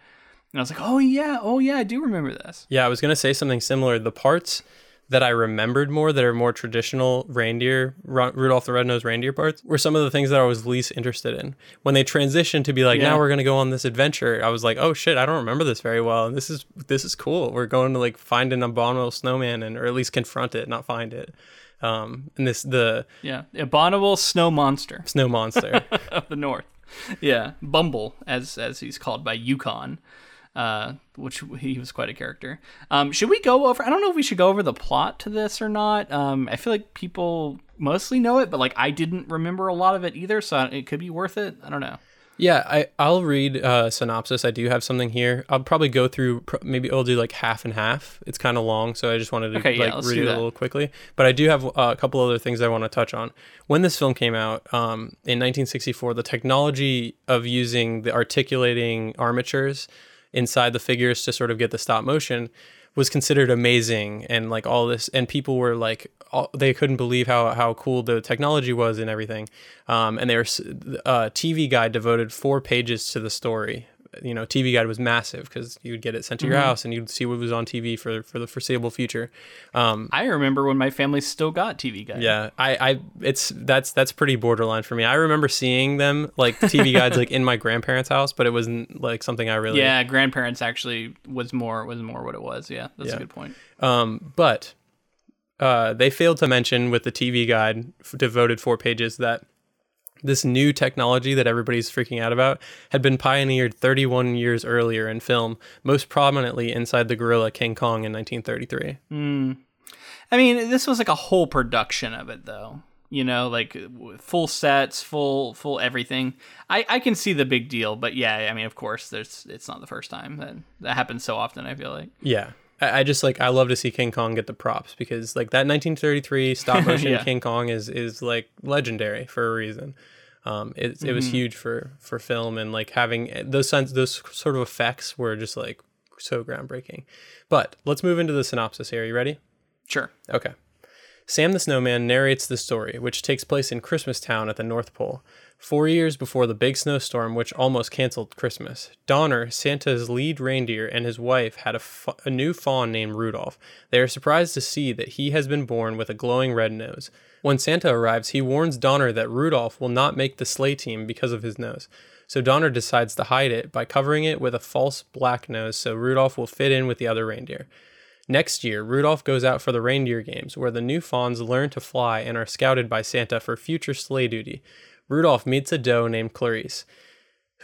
And I was like, oh yeah, oh yeah, I do remember this. Yeah, I was gonna say something similar. The parts that I remembered more that are more traditional reindeer, Ru- Rudolph the Red-Nosed Reindeer parts, were some of the things that I was least interested in. When they transitioned to be like, Yeah. now we're gonna go on this adventure, I was like, oh shit, I don't remember this very well. And this is this is cool. We're going to like find an abominable snowman and or at least confront it, not find it. Um, and this the Yeah, abominable snow monster [LAUGHS] snow monster. [LAUGHS] of the north. Yeah, Bumble, as as he's called by Yukon, uh, which he was quite a character. Um, should we go over? I don't know if we should go over the plot to this or not. Um, I feel like people mostly know it, but like I didn't remember a lot of it either, so it could be worth it. I don't know. Yeah, I I'll read uh, synopsis. I do have something here. I'll probably go through. Pro- maybe I'll do like half and half. It's kind of long, so I just wanted to Okay, like let's read it a little quickly. But I do have uh, a couple other things I want to touch on. When this film came out um, in 1964, the technology of using the articulating armatures inside the figures to sort of get the stop motion was considered amazing and like all this and people were like all, they couldn't believe how how cool the technology was and everything. Um, and they were uh, TV Guide devoted four pages to the story you know TV Guide was massive because you would get it sent to your house and you'd see what was on TV for for the foreseeable future um, I remember when my family still got TV guide. yeah, I, I, it's that's that's pretty borderline for me. I remember seeing them like TV guides like in my grandparents' house, but it wasn't like something I really. Yeah, grandparents actually was more was more what it was. Yeah, that's Yeah. a good point. Um, but uh, they failed to mention with the TV guide f- devoted four pages that this new technology that everybody's freaking out about had been pioneered 31 years earlier in film, most prominently inside the gorilla King Kong in 1933. Hmm. I mean, this was like a whole production of it, though. You know, like full sets, full full everything. I I can see the big deal, but yeah, I mean, of course, there's it's not the first time that that happens so often. I feel like. Yeah. I I just like I love to see King Kong get the props because like that 1933 stop [LAUGHS] motion Yeah. King Kong is is like legendary for a reason. Um, it it was huge for for film and like having those sense those sort of effects were just like so groundbreaking. But let's move into the synopsis here. Are You ready? Sure. Okay. Sam the Snowman narrates the story, which takes place in Christmastown at the North Pole, four years before the big snowstorm which almost canceled Christmas. Donner, Santa's lead reindeer, and his wife had a, fa- a new fawn named Rudolph. They are surprised to see that he has been born with a glowing red nose. When Santa arrives, he warns Donner that Rudolph will not make the sleigh team because of his nose. So Donner decides to hide it by covering it with a false black nose so Rudolph will fit in with the other reindeer. Next year, Rudolph goes out for the reindeer games, where the new fawns learn to fly and are scouted by Santa for future sleigh duty. Rudolph meets a doe named Clarice,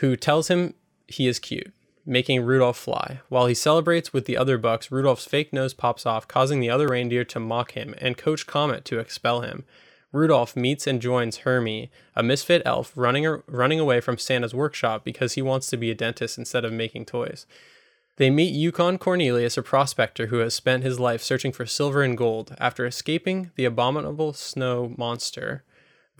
who tells him he is cute, making Rudolph fly. While he celebrates with the other bucks, Rudolph's fake nose pops off, causing the other reindeer to mock him and Coach Comet to expel him. Rudolph meets and joins Hermie, a misfit elf running, running away from Santa's workshop because he wants to be a dentist instead of making toys. They meet Yukon Cornelius, a prospector who has spent his life searching for silver and gold. After escaping the abominable snow monster,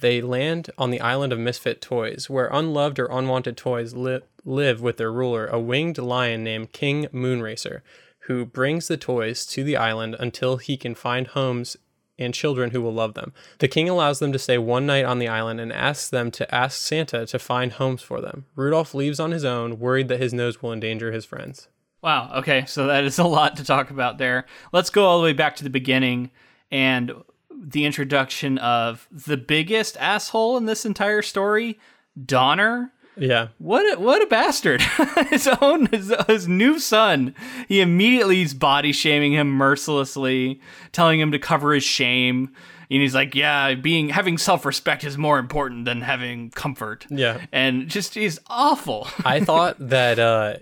they land on the island of misfit toys, where unloved or unwanted toys li- live with their ruler, a winged lion named King Moonracer, who brings the toys to the island until he can find homes and children who will love them. The king allows them to stay one night on the island and asks them to ask Santa to find homes for them. Rudolph leaves on his own, worried that his nose will endanger his friends. Wow. Okay. So that is a lot to talk about there. Let's go all the way back to the beginning and the introduction of the biggest asshole in this entire story, Donner. Yeah. What a, what a bastard! [LAUGHS] his own his, his new son. He immediately is body shaming him mercilessly, telling him to cover his shame. And he's like, "Yeah, being having self respect is more important than having comfort." Yeah. and just he's awful. [LAUGHS] I thought that uh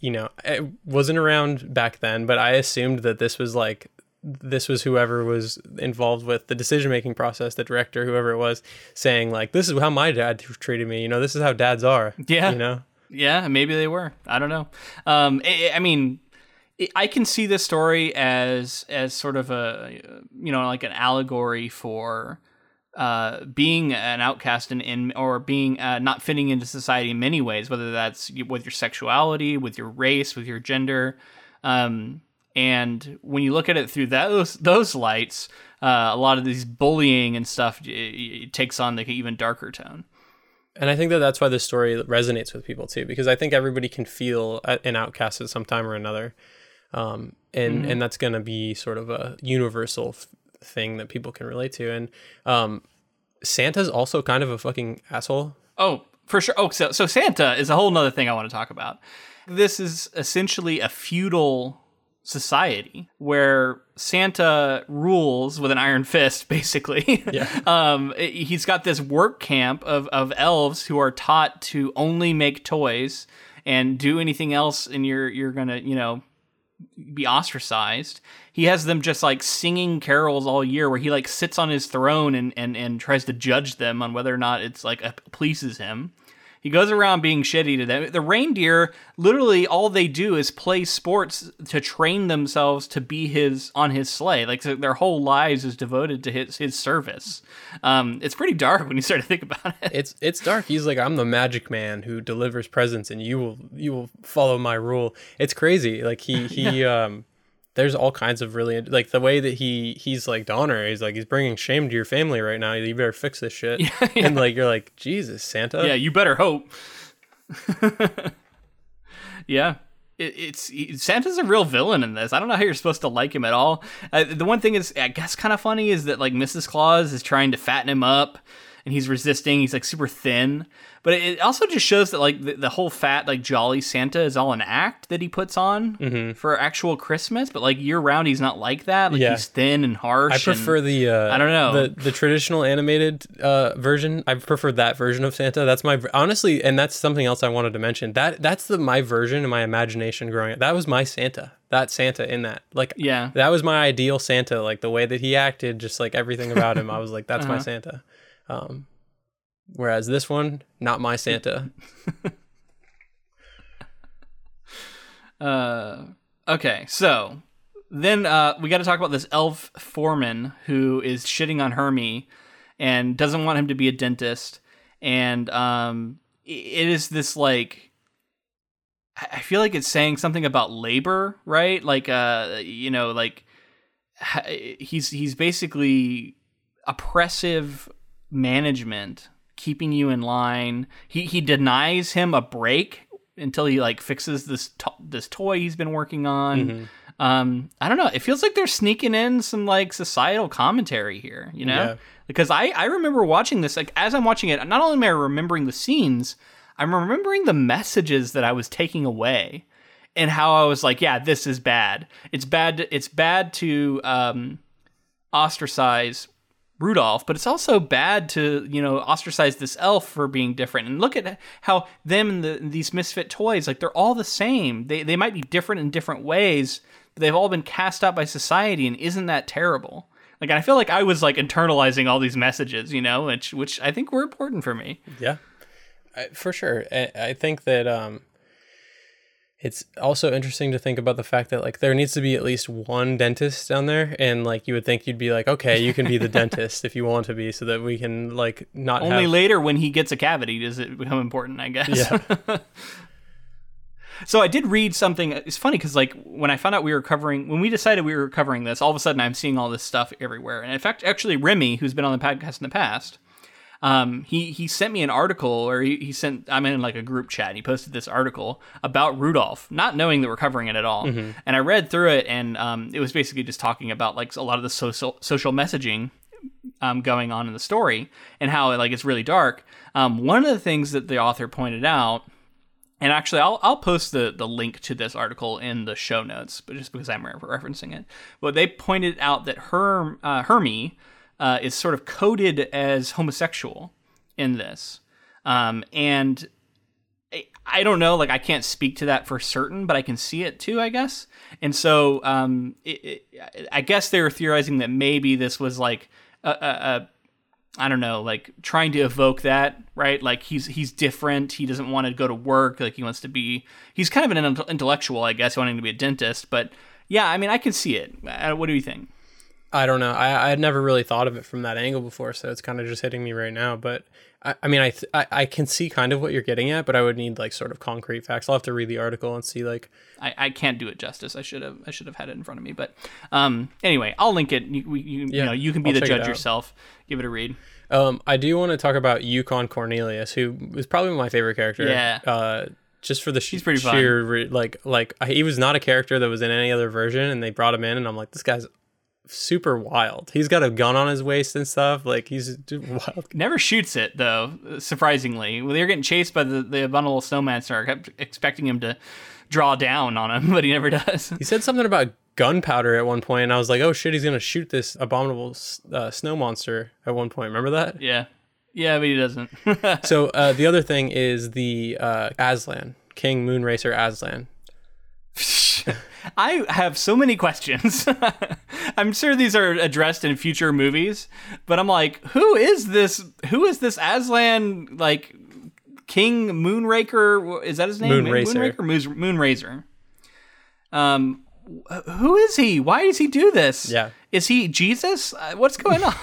you know, it wasn't around back then, but I assumed that this was like this was whoever was involved with the decision making process, the director, whoever it was, saying like, "This is how my dad treated me." You know, this is how dads are. Yeah. you know. Yeah, maybe they were. I don't know. Um, I, I mean, I- can see this story as as sort of a you know like an allegory for uh, being an outcast and in or being uh, not fitting into society in many ways, whether that's with your sexuality, with your race, with your gender. Um, and when you look at it through those those lights, uh, a lot of these bullying and stuff it, it takes on like an even darker tone. And I think that that's why this story resonates with people too, because I think everybody can feel an outcast at some time or another, um, and and that's going to be sort of a universal f- thing that people can relate to. And um, Santa's also kind of a fucking asshole. Oh, for sure. Oh, so, so Santa is a whole nother thing I want to talk about. This is essentially a feudal society where Santa rules with an iron fist, [LAUGHS] basically. Yeah. [LAUGHS] um, he's got this work camp of, of elves who are taught to only make toys and do anything else, and you're you're gonna you know be ostracized. He has them just like singing carols all year, where he like sits on his throne and and and tries to judge them on whether or not it's like pleases him. He goes around being shitty to them. The reindeer, literally, all they do is play sports to train themselves to be his on his sleigh. Like so their whole lives is devoted to his his service. Um, it's pretty dark when you start to think about it. It's it's dark. He's like, I'm the magic man who delivers presents, and you will you will follow my rule. It's crazy. Like he he [LAUGHS] um there's all kinds of really like the way that he he's like Donner. He's like he's bringing shame to your family right now. You better fix this shit. [LAUGHS] Yeah, yeah. And like you're like Jesus Santa. Yeah, you better hope. [LAUGHS] yeah. It, it's he- Santa's a real villain in this. I don't know how you're supposed to like him at all. Uh, the one thing is, I guess, kind of funny is that like Mrs. Claus is trying to fatten him up, and he's resisting. He's like super thin, but it also just shows that like the, the whole fat like jolly Santa is all an act that he puts on for actual Christmas. But like year round, he's not like that. Like Yeah. he's thin and harsh. I prefer and- the uh, I don't know. the the traditional animated uh, version. I prefer that version of Santa. That's my honestly, and that's something else I wanted to mention. That that's the my version and my imagination growing up. That was my Santa. That Santa in that like Yeah. that was my ideal Santa. Like the way that he acted, just like everything about him. I was like, that's my Uh-huh. Santa. Um, whereas this one, not my Santa. [LAUGHS] Uh, okay, so then uh, we got to talk about this elf foreman who is shitting on Hermie and doesn't want him to be a dentist. And um, it is this like I feel like it's saying something about labor, right? Like uh, you know, like he's he's basically oppressive management keeping you in line. He he denies him a break until he like fixes this to- this toy he's been working on. Um, I don't know. It feels like they're sneaking in some like societal commentary here, you know? Yeah. Because I I remember watching this like as I'm watching it, not only am I remembering the scenes, I'm remembering the messages that I was taking away and how I was like, yeah, this is bad. It's bad. To, it's bad to um, ostracize Rudolph, but it's also bad to you know ostracize this elf for being different. And look at how them and the, these misfit toys, like they're all the same. They they might be different in different ways, but they've all been cast out by society. And isn't that terrible? Like I feel like I was like internalizing all these messages, you know, which which I think were important for me. Yeah, I, for sure. I, I think that um, it's also interesting to think about the fact that like there needs to be at least one dentist down there, and like you would think you'd be like, okay, you can be the dentist if you want to be, so that we can like not Only have. later when he gets a cavity does it become important, I guess. Yeah. [LAUGHS] So I did read something. It's funny because like when I found out we were covering, when we decided we were covering this, all of a sudden I'm seeing all this stuff everywhere. And in fact, actually, Remy, who's been on the podcast in the past, um, he he sent me an article, or he, he sent. I'm in like a group chat. And he posted this article about Rudolph, not knowing that we're covering it at all. And I read through it, and um, it was basically just talking about like a lot of the social social messaging um, going on in the story and how like it's really dark. Um, one of the things that the author pointed out and actually, I'll I'll post the the link to this article in the show notes, but just because I'm re- referencing it. But they pointed out that Herm uh, Hermie uh, is sort of coded as homosexual in this, um, and I- don't know, like I can't speak to that for certain, but I can see it too, I guess. And so, um, it, it, I guess they were theorizing that maybe this was like a, a, a I don't know, like trying to evoke that, right? Like he's he's different. He doesn't want to go to work. Like he wants to be. He's kind of an intellectual, I guess, wanting to be a dentist. But yeah, I mean, I can see it. Uh, what do you think? I don't know. I I had never really thought of it from that angle before, so it's kind of just hitting me right now. But I, I mean, I, th- I I can see kind of what you're getting at, but I would need like sort of concrete facts. I'll have to read the article and see like I, I can't do it justice. I should have I should have had it in front of me. But um, anyway, I'll link it. You, you, you Yeah, know, you can be I'll the judge yourself. Give it a read. Um, I do want to talk about Yukon Cornelius, who was probably my favorite character. Yeah. Uh, just for the sh- He's pretty fun. sheer like like I- he was not a character that was in any other version, and they brought him in, and I'm like, this guy's super wild. He's got a gun on his waist and stuff. Like he's wild. Never shoots it though. Surprisingly, when they're getting chased by the the abominable snowmancer, I kept expecting him to draw down on him, [LAUGHS] but he never does. He said something about gunpowder at one point, and I was like, "Oh shit, he's gonna shoot this abominable uh, snow monster." At one point, remember that? yeah, yeah, but he doesn't. [LAUGHS] So uh, the other thing is the uh, Aslan, King Moonracer Aslan. [LAUGHS] [LAUGHS] I have so many questions. [LAUGHS] I'm sure these are addressed in future movies, but I'm like, who is this? Who is this Aslan? Like King Moonraker? Is that his name? Moonracer. Moonraker, Moon, Moonracer. Um, who is he? Why does he do this? Yeah. Is he Jesus? Uh, What's going on?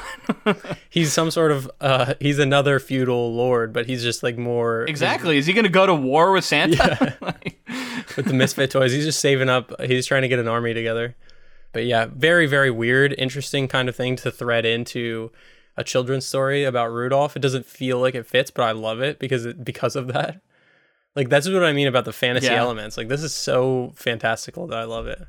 [LAUGHS] He's some sort of uh, he's another feudal lord, but he's just like more exactly. Is he going to go to war with Santa? Like- [LAUGHS] [LAUGHS] with the misfit toys. He's just saving up. He's trying to get an army together. But yeah, very very weird, interesting kind of thing to thread into a children's story about Rudolph. It doesn't feel like it fits, but I love it because it, because of that. Like that's what I mean about the fantasy Yeah. elements. Like this is so fantastical that I love it.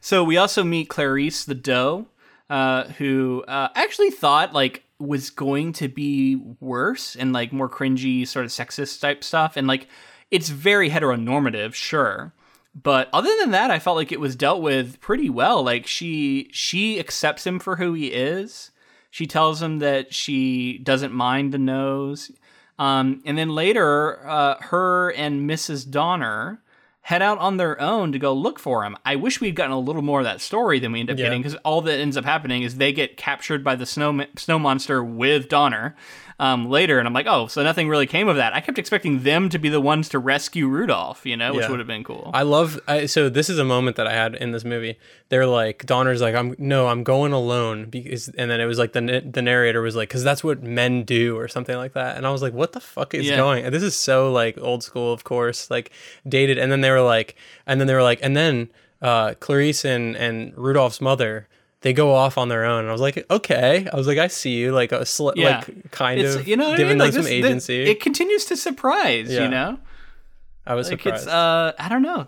So we also meet Clarice the doe, uh, who uh, actually thought like was going to be worse and like more cringy, sort of sexist type stuff, and like it's very heteronormative, sure. But other than that, I felt like it was dealt with pretty well. Like she she accepts him for who he is. She tells him that she doesn't mind the nose. Um, and then later, uh, her and Mrs. Donner head out on their own to go look for him. I wish we'd gotten a little more of that story than we end up Yeah. getting because all that ends up happening is they get captured by the snow snow monster with Donner um, later, and I'm like, oh, so nothing really came of that. I kept expecting them to be the ones to rescue Rudolph, you know, which Yeah. would have been cool. I love I, so this is a moment that I had in this movie. They're like Donner's like I'm no I'm going alone because and then it was like the the narrator was like because that's what men do or something like that and I was like what the fuck is Yeah. going this is so like old school of course like dated and then they were like and then they were like and then uh, Clarice and and Rudolph's mother they go off on their own and I was like okay I was like I see you like a sl- Yeah. like kind it's of you know what I giving mean? them Like some this- this- agency it continues to surprise, Yeah. you know. I was like surprised it's uh i don't know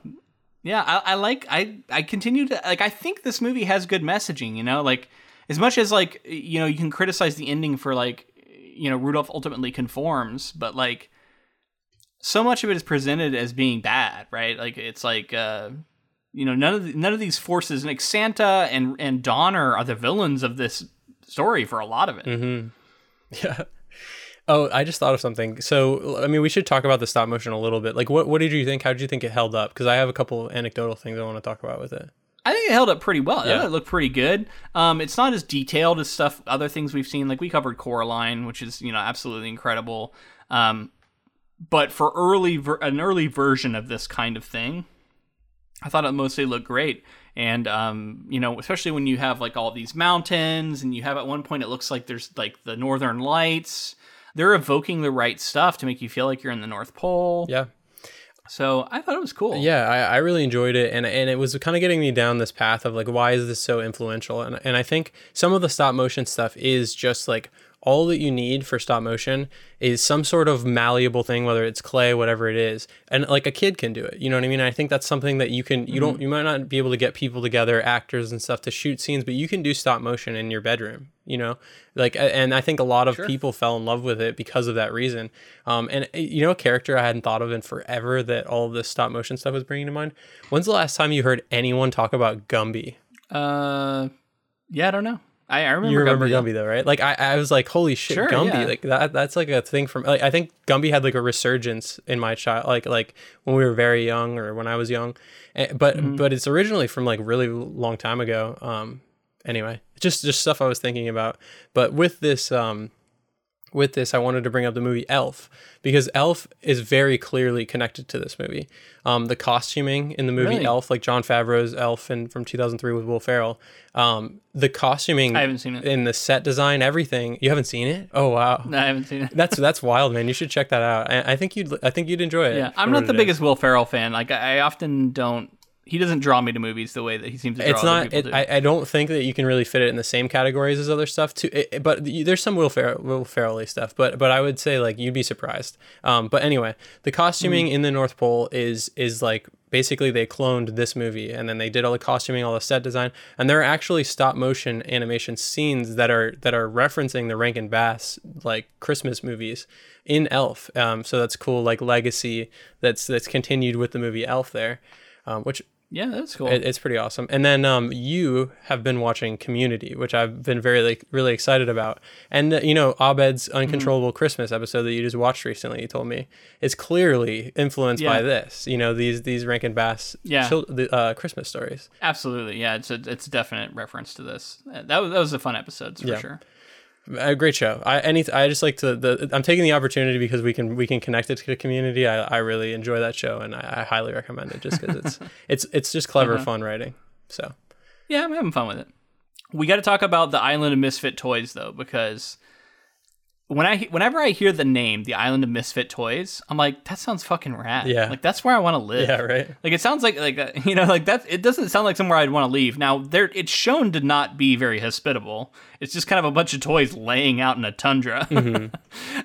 yeah I, I like i i continue to like i think this movie has good messaging you know like as much as like you know you can criticize the ending for like you know rudolph ultimately conforms but like so much of it is presented as being bad right like it's like uh you know none of the, none of these forces like santa and and donner are the villains of this story for a lot of it Mm-hmm. [LAUGHS] Yeah. Oh, I just thought of something. So, I mean, we should talk about the stop motion a little bit. Like, what what did you think? How did you think it held up? Because I have a couple of anecdotal things I want to talk about with it. I think it held up pretty well. Yeah. Yeah. It looked pretty good. Um, it's not as detailed as stuff other things we've seen. Like we covered Coraline, which is you know absolutely incredible. Um, but for early ver- an early version of this kind of thing, I thought it mostly looked great. And um, you know, especially when you have like all these mountains, and you have at one point it looks like there's like the Northern Lights. They're evoking the right stuff to make you feel like you're in the North Pole. Yeah. So I thought it was cool. Yeah, I, I really enjoyed it, and and it was kind of getting me down this path of like, why is this so influential? And and I think some of the stop motion stuff is just like all that you need for stop motion is some sort of malleable thing, whether it's clay, whatever it is, and like a kid can do it. You know what I mean? I think that's something that you can you don't you might not be able to get people together, actors and stuff to shoot scenes, but you can do stop motion in your bedroom. You know, like and I think a lot of people fell in love with it because of that reason. Um, and uh, you know, a character I hadn't thought of in forever that all this stop motion stuff was bringing to mind. When's the last time you heard anyone talk about Gumby? Uh, yeah, I don't know. I, I remember. You remember Gumby, Gumby, though, right? Like I, I was like, holy shit, Sure, Gumby! yeah. Like that, that's like a thing from. Like, I think Gumby had like a resurgence in my child, like like when we were very young or when I was young, Eh, but Mm-hmm. but it's originally from like really long time ago. Um, anyway, just just stuff I was thinking about. But with this, um, with this, I wanted to bring up the movie Elf because Elf is very clearly connected to this movie. Um, the costuming in the movie Really? Elf, like Jon Favreau's Elf and from 2003 with Will Ferrell, um, the costuming I haven't seen it. in the set design, everything. You haven't seen it? Oh wow, No, I haven't seen it. that's that's wild, man. You should check that out. I, I think you'd I think you'd enjoy it. Yeah, I'm not the it is. biggest Will Ferrell fan. Like I, I often don't. He doesn't draw me to movies the way that he seems to draw it's not. It. I, I don't think that you can really fit it in the same categories as other stuff. Too, it, but there's some Will Ferrell, Will stuff. But but I would say like you'd be surprised. Um, but anyway, the costuming in the North Pole is is like basically they cloned this movie and then they did all the costuming, all the set design, and there are actually stop motion animation scenes that are that are referencing the Rankin Bass like Christmas movies in Elf. Um, so that's cool, like legacy that's that's continued with the movie Elf there, um, which yeah, that's cool. it, it's pretty awesome. And then um, you have been watching Community, which I've been very like really excited about. And uh, you know, Abed's Mm-hmm. Uncontrollable Christmas episode that you just watched recently, you told me, is clearly influenced by this. You know, these these Rankin Bass Yeah. chil- the, uh, Christmas stories. Absolutely, yeah. It's a it's a definite reference to this. Uh, That was that was a fun episode for Yeah. sure. A great show. I any I just like to the I'm taking the opportunity because we can we can connect it to the community. I, I really enjoy that show and I, I highly recommend it just because it's [LAUGHS] it's it's just clever Uh-huh. fun writing. So Yeah, I'm having fun with it. We got to talk about the Island of Misfit Toys though, because when I whenever I hear the name, the Island of Misfit Toys, I'm like, that sounds fucking rad. Yeah. like that's where I want to live. yeah, right. Like it sounds like like you know like that. It doesn't sound like somewhere I'd want to leave. Now there, it's shown to not be very hospitable. It's just kind of a bunch of toys laying out in a tundra, [LAUGHS]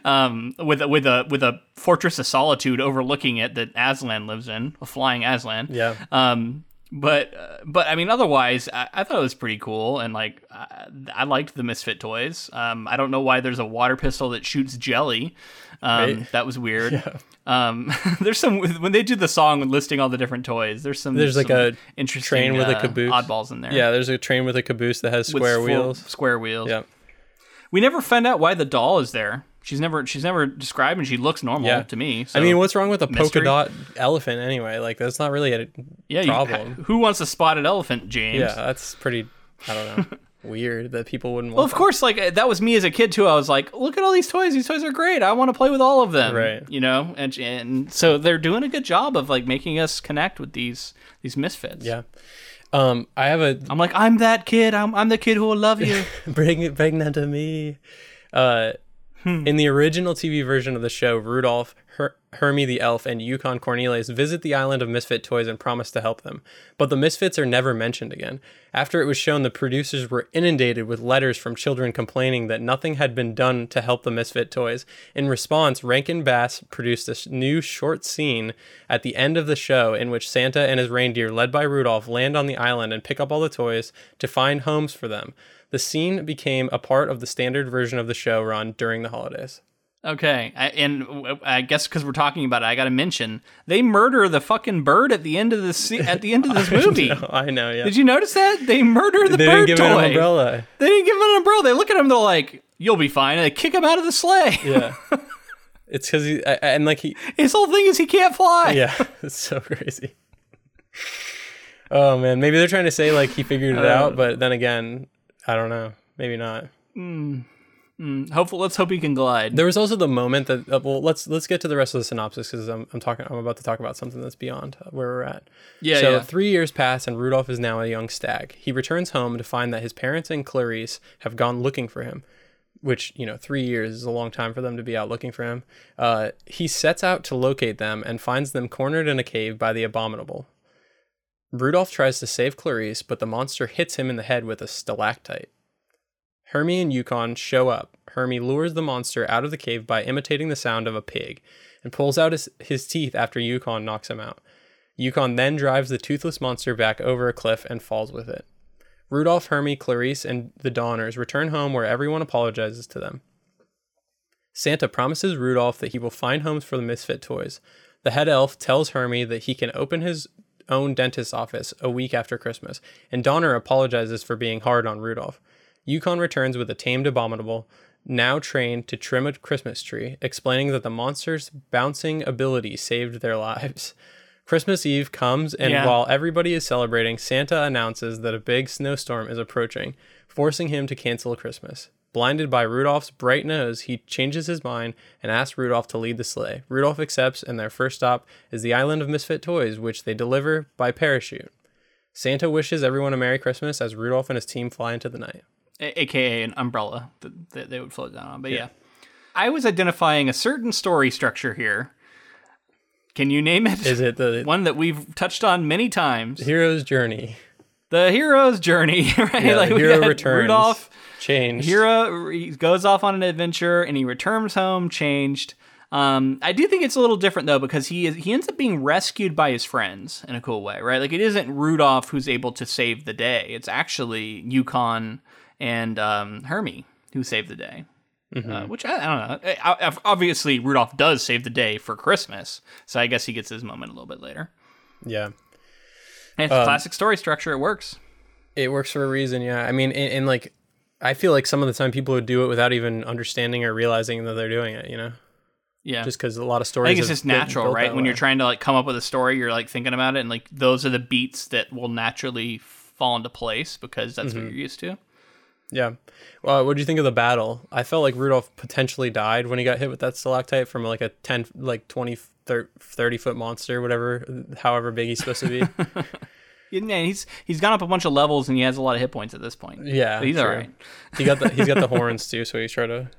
um, with a, with a with a fortress of solitude overlooking it that Aslan lives in, a flying Aslan. Yeah. Um, but uh, but I mean, otherwise, I, I thought it was pretty cool, and like I, I liked the Misfit toys. Um, I don't know why there's a water pistol that shoots jelly. Um, Right. that was weird. [LAUGHS] Yeah. Um, [LAUGHS] there's some when they do the song listing all the different toys. There's some There's like a interesting train with a uh, caboose. oddballs in there. Yeah, there's a train with a caboose that has square wheels. Square wheels. Yeah. We never find out why the doll is there. She's never she's never described, and she looks normal Yeah. to me. I mean, what's wrong with a polka dot elephant anyway? Like that's not really a yeah, you- problem. [LAUGHS] who wants a spotted elephant, James? yeah, that's pretty. I don't know. [LAUGHS] weird that people wouldn't. Want Well, of course, like uh, that was me as a kid too. I was like, "Look at all these toys. These toys are great. I want to play with all of them." Right. You know, and and so they're doing a good job of like making us connect with these these misfits. Yeah. Um, I have a I'm like, I'm that kid. I'm I'm the kid who will love you. [LAUGHS] bring it, bring that to me. Uh, Hmm. in the original TV version of the show, Rudolph, Her- Hermie the elf, and Yukon Cornelius visit the island of misfit toys and promise to help them. But the misfits are never mentioned again. After it was shown, the producers were inundated with letters from children complaining that nothing had been done to help the misfit toys. In response, Rankin Bass produced a new short scene at the end of the show in which Santa and his reindeer, led by Rudolph, land on the island and pick up all the toys to find homes for them. The scene became a part of the standard version of the show run during the holidays. okay, I, and I guess because we're talking about it, I got to mention they murder the fucking bird at the end of this at the end of [LAUGHS] this movie. No, I know, yeah. Did you notice that they murder the they bird didn't give toy? it an umbrella. They didn't give him an umbrella. They look at him. They're like, "You'll be fine," and they kick him out of the sleigh. Yeah. [LAUGHS] it's because he, I- and like he, His whole thing is he can't fly. yeah, [LAUGHS] it's so crazy. Oh man, maybe they're trying to say like he figured it uh, out, but then again, I don't know. Maybe not. Hopefully, let's hope he can glide. There was also the moment that uh, well, let's let's get to the rest of the synopsis because I'm I'm talking I'm about to talk about something that's beyond where we're at. Yeah, So yeah. three years pass and Rudolph is now a young stag. He returns home to find that his parents and Clarice have gone looking for him. Which you know, three years is a long time for them to be out looking for him. Uh, he sets out to locate them and finds them cornered in a cave by the abominable. Rudolph tries to save Clarice, but the monster hits him in the head with a stalactite. Hermie and Yukon show up. Hermie lures the monster out of the cave by imitating the sound of a pig and pulls out his, his teeth after Yukon knocks him out. Yukon then drives the toothless monster back over a cliff and falls with it. Rudolph, Hermie, Clarice, and the Donners return home where everyone apologizes to them. Santa promises Rudolph that he will find homes for the misfit toys. The head elf tells Hermie that he can open his own dentist's office a week after Christmas, and Donner apologizes for being hard on Rudolph. Yukon returns with a tamed abominable, now trained to trim a Christmas tree, explaining that the monster's bouncing ability saved their lives. Christmas Eve comes, and Yeah. while everybody is celebrating, Santa announces that a big snowstorm is approaching, forcing him to cancel Christmas. Blinded by Rudolph's bright nose, he changes his mind and asks Rudolph to lead the sleigh. Rudolph accepts, and their first stop is the island of misfit toys, which they deliver by parachute. Santa wishes everyone a Merry Christmas as Rudolph and his team fly into the night. A- aka an umbrella that, that they would float down on. But yeah. I was identifying a certain story structure here. Can you name it? Is it the [LAUGHS] one that we've touched on many times? hero's journey? The hero's journey, [LAUGHS] right? Yeah, the we hero returns. Rudolph, Changed. hero he goes off on an adventure and he returns home changed. Um, I do think it's a little different though because he is he ends up being rescued by his friends in a cool way, right? Like it isn't Rudolph who's able to save the day; it's actually Yukon and um, Hermie who save the day. Uh, which I, I don't know. I- I- obviously, Rudolph does save the day for Christmas, so I guess he gets his moment a little bit later. Yeah. And Um, it's classic story structure; it works. It works for a reason, yeah. I mean, and, and like, I feel like some of the time people would do it without even understanding or realizing that they're doing it. You know, Yeah, just because a lot of stories. I think it's just natural, right? When you're trying to like come up with a story, you're like thinking about it, and like those are the beats that will naturally fall into place because that's Mm-hmm. what you're used to. Yeah. Well, what do you think of the battle? I felt like Rudolph potentially died when he got hit with that stalactite from like a 10, like 20, 30 foot monster, whatever, however big he's supposed to be. [LAUGHS] Yeah, he's he's gone up a bunch of levels and he has a lot of hit points at this point. Yeah. He's true. all right. He got the, he's got the [LAUGHS] horns too, so he's trying to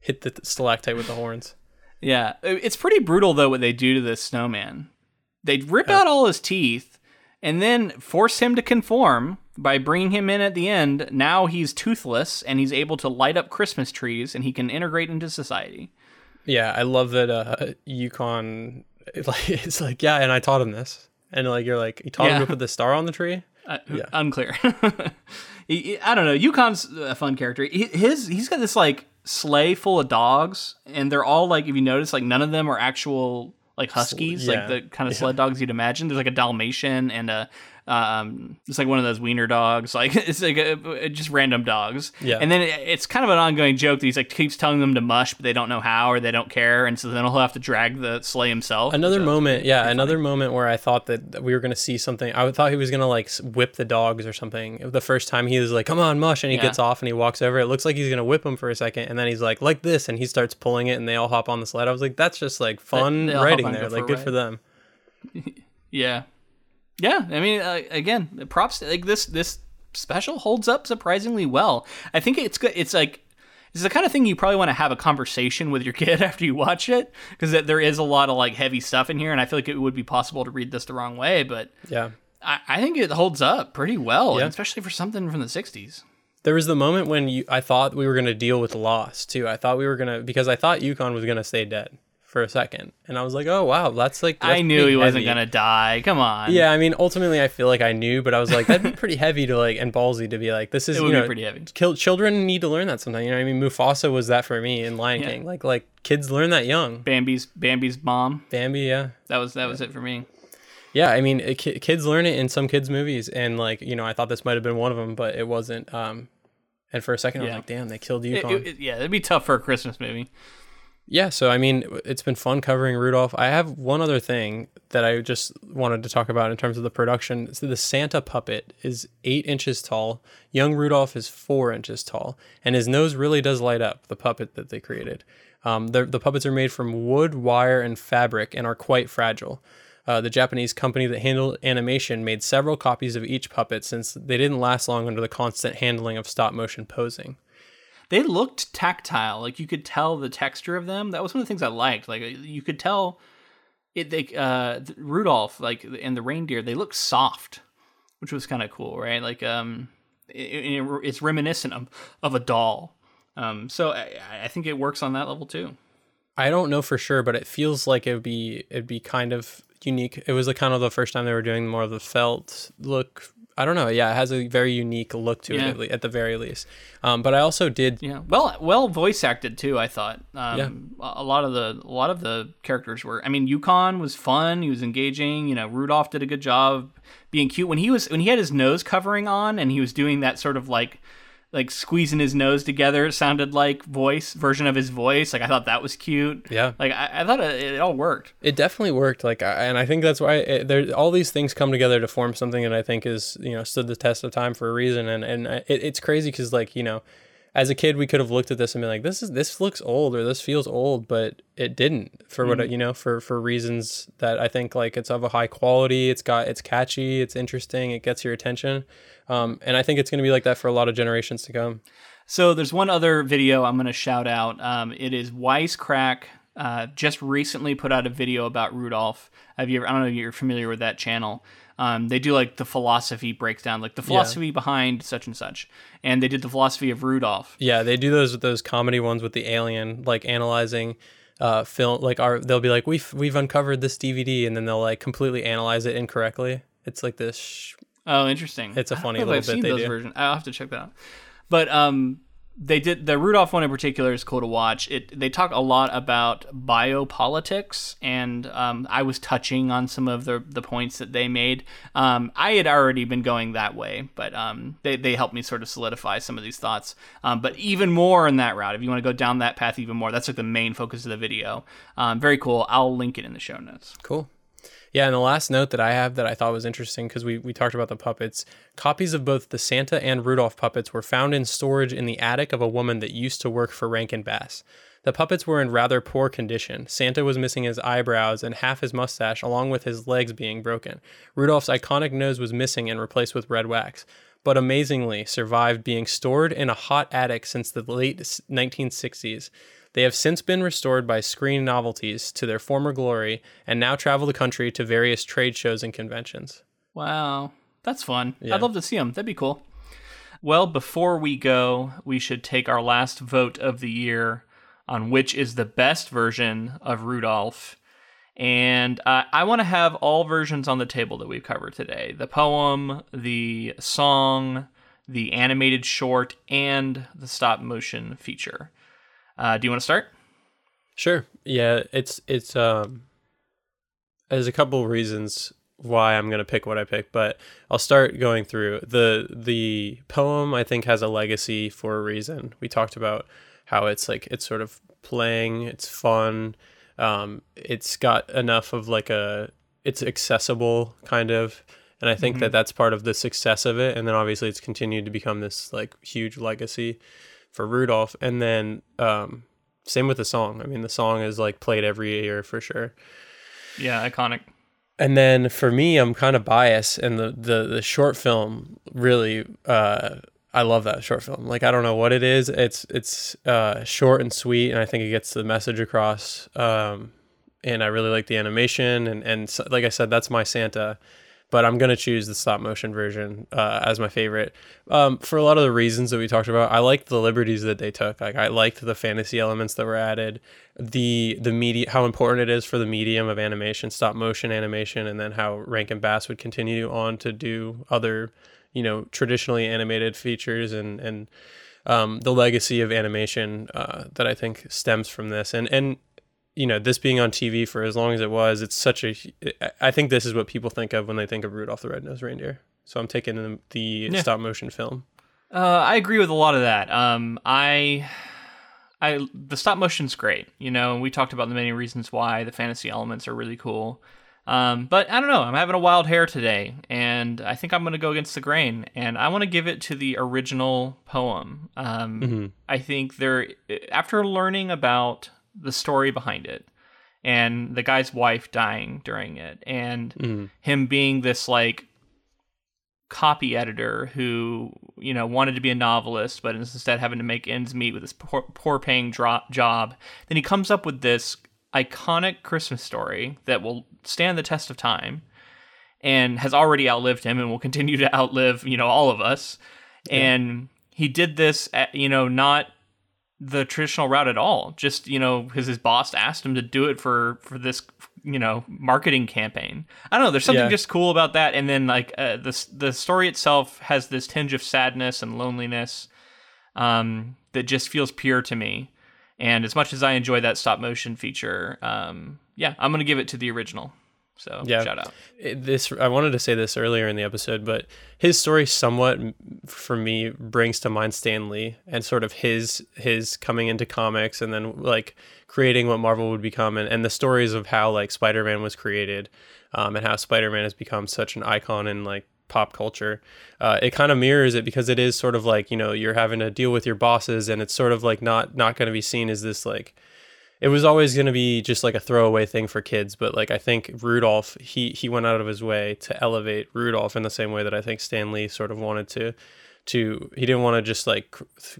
hit the stalactite with the horns. Yeah, it's pretty brutal though what they do to this snowman. They rip out all his teeth and then force him to conform by bringing him in at the end. Now he's toothless and he's able to light up Christmas trees and he can integrate into society. Yeah, I love that uh Yukon [LAUGHS] like it's like, yeah, and I taught him this. And like you're like, you taught him Yeah. to put the star on the tree? Uh, Unclear. [LAUGHS] He- he- I don't know. Yukon's a fun character. His he's got this like sleigh full of dogs, and they're all like, if you notice, like none of them are actual like huskies, yeah. like the kind of sled dogs you'd imagine. There's like a Dalmatian and a um, it's like one of those wiener dogs. Like [LAUGHS] it's like a, just random dogs. Yeah. And then it, it's kind of an ongoing joke that he's like keeps telling them to mush, but they don't know how or they don't care, and so then he'll have to drag the sleigh himself. Another is moment, yeah, pretty another moment where I thought that we were gonna see something. I thought he was gonna like whip the dogs or something. The first time he was like, "Come on, mush," and he Yeah. gets off and he walks over. It looks like he's gonna whip him for a second, and then he's like, "Like this," and he starts pulling it, and they all hop on the sled. I was like, "That's just like fun they writing there. Like, good for them." [LAUGHS] Yeah, yeah. I mean, uh, again, props. Like this, this special holds up surprisingly well. I think it's good. It's like it's the kind of thing you probably want to have a conversation with your [LAUGHS] kid after you watch it because there is a lot of like heavy stuff in here, and I feel like it would be possible to read this the wrong way. But Yeah. I, I think it holds up pretty well, Yeah. especially for something from the '60s. There was the moment when you, I thought we were gonna deal with loss too. I thought we were gonna because I thought Yukon was gonna stay dead for a second, and I was like, "Oh wow, that's like." I knew he wasn't gonna die. Come on. Yeah, I mean, ultimately, I feel like I knew, but I was like, that'd be [LAUGHS] pretty heavy to like and ballsy to be like, this is It you would be pretty heavy. Kill, children need to learn that sometimes. You know, what I mean, Mufasa was that for me in Lion Yeah. King. Like, like kids learn that young. Bambi's Bambi's mom. Bambi, yeah, That was that was it for me. yeah. I mean, it, kids learn it in some kids' movies, and like, you know, I thought this might have been one of them, but it wasn't. Um, and for a second, I was like, damn, they killed Yukon. it- it- yeah, it'd be tough for a Christmas movie. Yeah, so I mean, it's been fun covering Rudolph. I have one other thing that I just wanted to talk about in terms of the production. So the Santa puppet is eight inches tall. Young Rudolph is four inches tall, and his nose really does light up. The puppet that they created. Um, the the puppets are made from wood, wire, and fabric, and are quite fragile. Uh, the Japanese company that handled animation made several copies of each puppet since they didn't last long under the constant handling of stop motion posing. They looked tactile. Like you could tell the texture of them. That was one of the things i liked. Like you could tell it they uh rudolph like and the reindeer they looked soft which was kind of cool right? Like um it, it- it's reminiscent of, of a doll. Um so I, I think it works on that level too. I don't know for sure, but it feels like it would be it'd be kind of unique. It was the kind of the first time they were doing more of the felt look. I don't know. Yeah, it has a very unique look to Yeah. it at, le- at the very least. Um, but I also did. yeah well well voice acted too i thought um a a lot of the a lot of the characters were i mean yukon was fun he was engaging you know rudolph did a good job being cute when he was when he had his nose covering on and he was doing that sort of like like squeezing his nose together sounded like voice version of his voice like i thought that was cute Yeah. like i, I thought it, it all worked It definitely worked. Like, I, and I think that's why it, there all these things come together to form something that I think is you know stood the test of time for a reason. And and it, it's crazy because like you know, as a kid we could have looked at this and been like, this is this looks old or this feels old, but it didn't for what you know for for reasons that I think like it's of a high quality. It's got it's catchy. It's interesting. It gets your attention. Um, and I think it's going to be like that for a lot of generations to come. So there's one other video I'm going to shout out. Um, it is Wisecrack uh, just recently put out a video about Rudolph. Have you ever? I don't know if you're familiar with that channel. Um, they do like the philosophy breakdown, like the philosophy behind such and such, and they did the philosophy of Rudolph. Yeah, they do those those comedy ones with the alien, like analyzing uh film like our they'll be like we've we've uncovered this DVD and then they'll like completely analyze it incorrectly. It's like this sh- Oh, interesting. It's a funny little I've bit seen they those do. versions. I'll have to check that out. But um, they did the Rudolph one in particular is cool to watch. It they talk a lot about biopolitics, and um, I was touching on some of the the points that they made. Um, I had already been going that way, but um, they they helped me sort of solidify some of these thoughts. Um, but even more in that route, if you want to go down that path even more, that's like the main focus of the video. Um, very cool. I'll link it in the show notes. Cool. Yeah, and the last note that I have that I thought was interesting because we, we talked about the puppets. Copies of both the Santa and Rudolph puppets were found in storage in the attic of a woman that used to work for Rankin Bass. The puppets were in rather poor condition. Santa was missing his eyebrows and half his mustache, along with his legs being broken. Rudolph's iconic nose was missing and replaced with red wax, but amazingly survived being stored in a hot attic since the late 1960s. They have since been restored by Screen Novelties to their former glory and now travel the country to various trade shows and conventions. Wow, that's fun. Yeah. I'd love to see them. That'd be cool. Well, before we go, we should take our last vote of the year on which is the best version of Rudolph. And uh, I want to have all versions on the table that we've covered today the poem, the song, the animated short, and the stop motion feature. Uh, do you want to start? Sure. Yeah, it's it's um there's a couple of reasons why I'm going to pick what I pick, but I'll start going through. The the poem I think has a legacy for a reason. We talked about how it's like it's sort of playing, it's fun. Um it's got enough of like a it's accessible kind of and I think that that's part of the success of it and then obviously it's continued to become this like huge legacy for Rudolph. And then um, same with the song. I mean, the song is like played every year for sure. Yeah, iconic. And then for me, I'm kind of biased, and the the the short film really, uh, I love that short film. Like I don't know what it is. It's it's uh, short and sweet, and I think it gets the message across. Um, and I really like the animation, and and so, like I said, that's my Santa. But I'm gonna choose the stop motion version uh, as my favorite um, for a lot of the reasons that we talked about. I liked the liberties that they took. Like I liked the fantasy elements that were added, the the media, how important it is for the medium of animation, stop motion animation, and then how Rankin Bass would continue on to do other, you know, traditionally animated features and and um, the legacy of animation uh, that I think stems from this. And and you know, this being on TV for as long as it was, it's such a. I think this is what people think of when they think of Rudolph the Red-Nosed Reindeer. So I'm taking the, the Yeah. stop motion film. Uh, I agree with a lot of that. Um, I, I the stop motion's great. You know, and we talked about the many reasons why the fantasy elements are really cool. Um, but I don't know. I'm having a wild hair today, and I think I'm going to go against the grain, and I want to give it to the original poem. Um, Mhm. I think there, after learning about the story behind it, and the guy's wife dying during it, and Mhm. him being this like copy editor who you know wanted to be a novelist but instead having to make ends meet with this poor, poor paying dro- job. Then he comes up with this iconic christmas story that will stand the test of time and has already outlived him and will continue to [LAUGHS] outlive you know all of us. And he did this at, you know not the traditional route at all. Just you know because his boss asked him to do it for for this you know marketing campaign. I don't know there's something Yeah. just cool about that. And then like uh, the the story itself has this tinge of sadness and loneliness um that just feels pure to me. And as much as i enjoy that stop motion feature um yeah i'm gonna give it to the original so Yeah. shout out It- this I wanted to say this earlier in the episode, but his story somewhat for me brings to mind Stan Lee and sort of his his coming into comics and then like creating what Marvel would become and, and the stories of how like Spider Man was created um, and how Spider Man has become such an icon in like pop culture. Uh, it kind of mirrors it because it is sort of like you know you're having to deal with your bosses and it's sort of like not not going to be seen as this like it was always going to be just like a throwaway thing for kids but like i think rudolph he he went out of his way to elevate rudolph in the same way that i think stan lee sort of wanted to to he didn't want to just like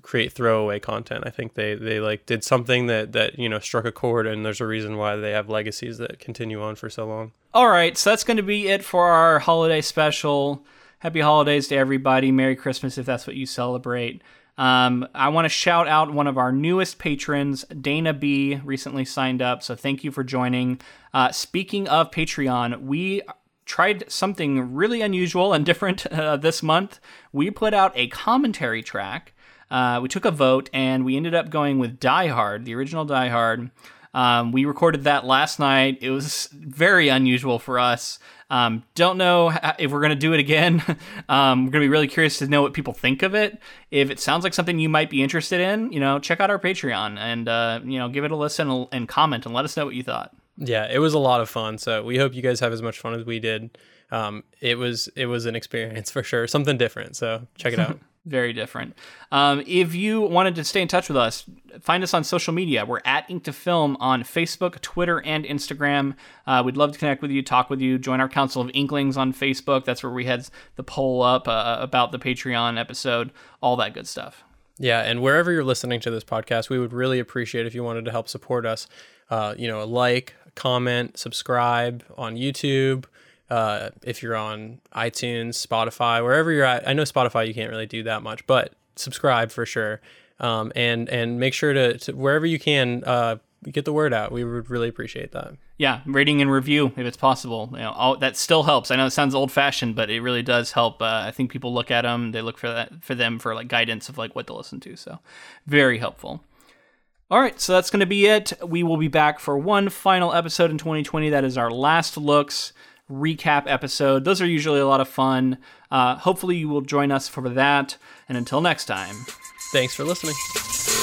create throwaway content. I think they they like did something that that you know struck a chord, and there's a reason why they have legacies that continue on for so long. All right, so that's going to be it for our holiday special. Happy holidays to everybody. Merry Christmas if that's what you celebrate. Um, I want to shout out one of our newest patrons, Dana B, recently signed up. So thank you for joining. Uh, speaking of Patreon, we tried something really unusual and [LAUGHS] different uh, this month. We put out a commentary track. Uh, we took a vote and we ended up going with Die Hard, the original Die Hard. Um, we recorded that last night. It was very unusual for us. Um, don't know if we're going to do it again. [LAUGHS] um, we're going to be really curious to know what people think of it. If it sounds like something you might be interested in, you know, check out our Patreon and, uh, you know, give it a listen and comment and let us know what you thought. Yeah, it was a lot of fun. So we hope you guys have as much fun as we did. Um, it was it was an experience [LAUGHS] for sure, something different. So check it out. [LAUGHS] Very different. Um, if you wanted to stay in touch with us, find us on social media. We're at Ink to Film on Facebook, Twitter, and Instagram. Uh, we'd love to connect with you, talk with you, join our Council of Inklings on Facebook. That's where we had the poll up uh, about the Patreon episode, all that good stuff. Yeah, and wherever you're listening to this podcast, we would really appreciate if you wanted to help support us. Uh, you know, a like, comment, subscribe on YouTube. Uh, if you're on iTunes, Spotify, wherever you're at, I know Spotify you can't really do that much, but subscribe for sure. Um, and and make sure to, to wherever you can uh, get the word out. We would really appreciate that. Yeah, rating and review if it's possible. You know, all, that still helps. I know it sounds old fashioned, but it really does help. Uh, I think people look at them, they look for that for them for like guidance of like what to listen to. So, very helpful. All right, so that's going to be it. We will be back for one final episode in 2020. That is our last looks recap episode. Those are usually a lot of fun. Uh, hopefully, you will join us for that. And until next time, thanks for listening.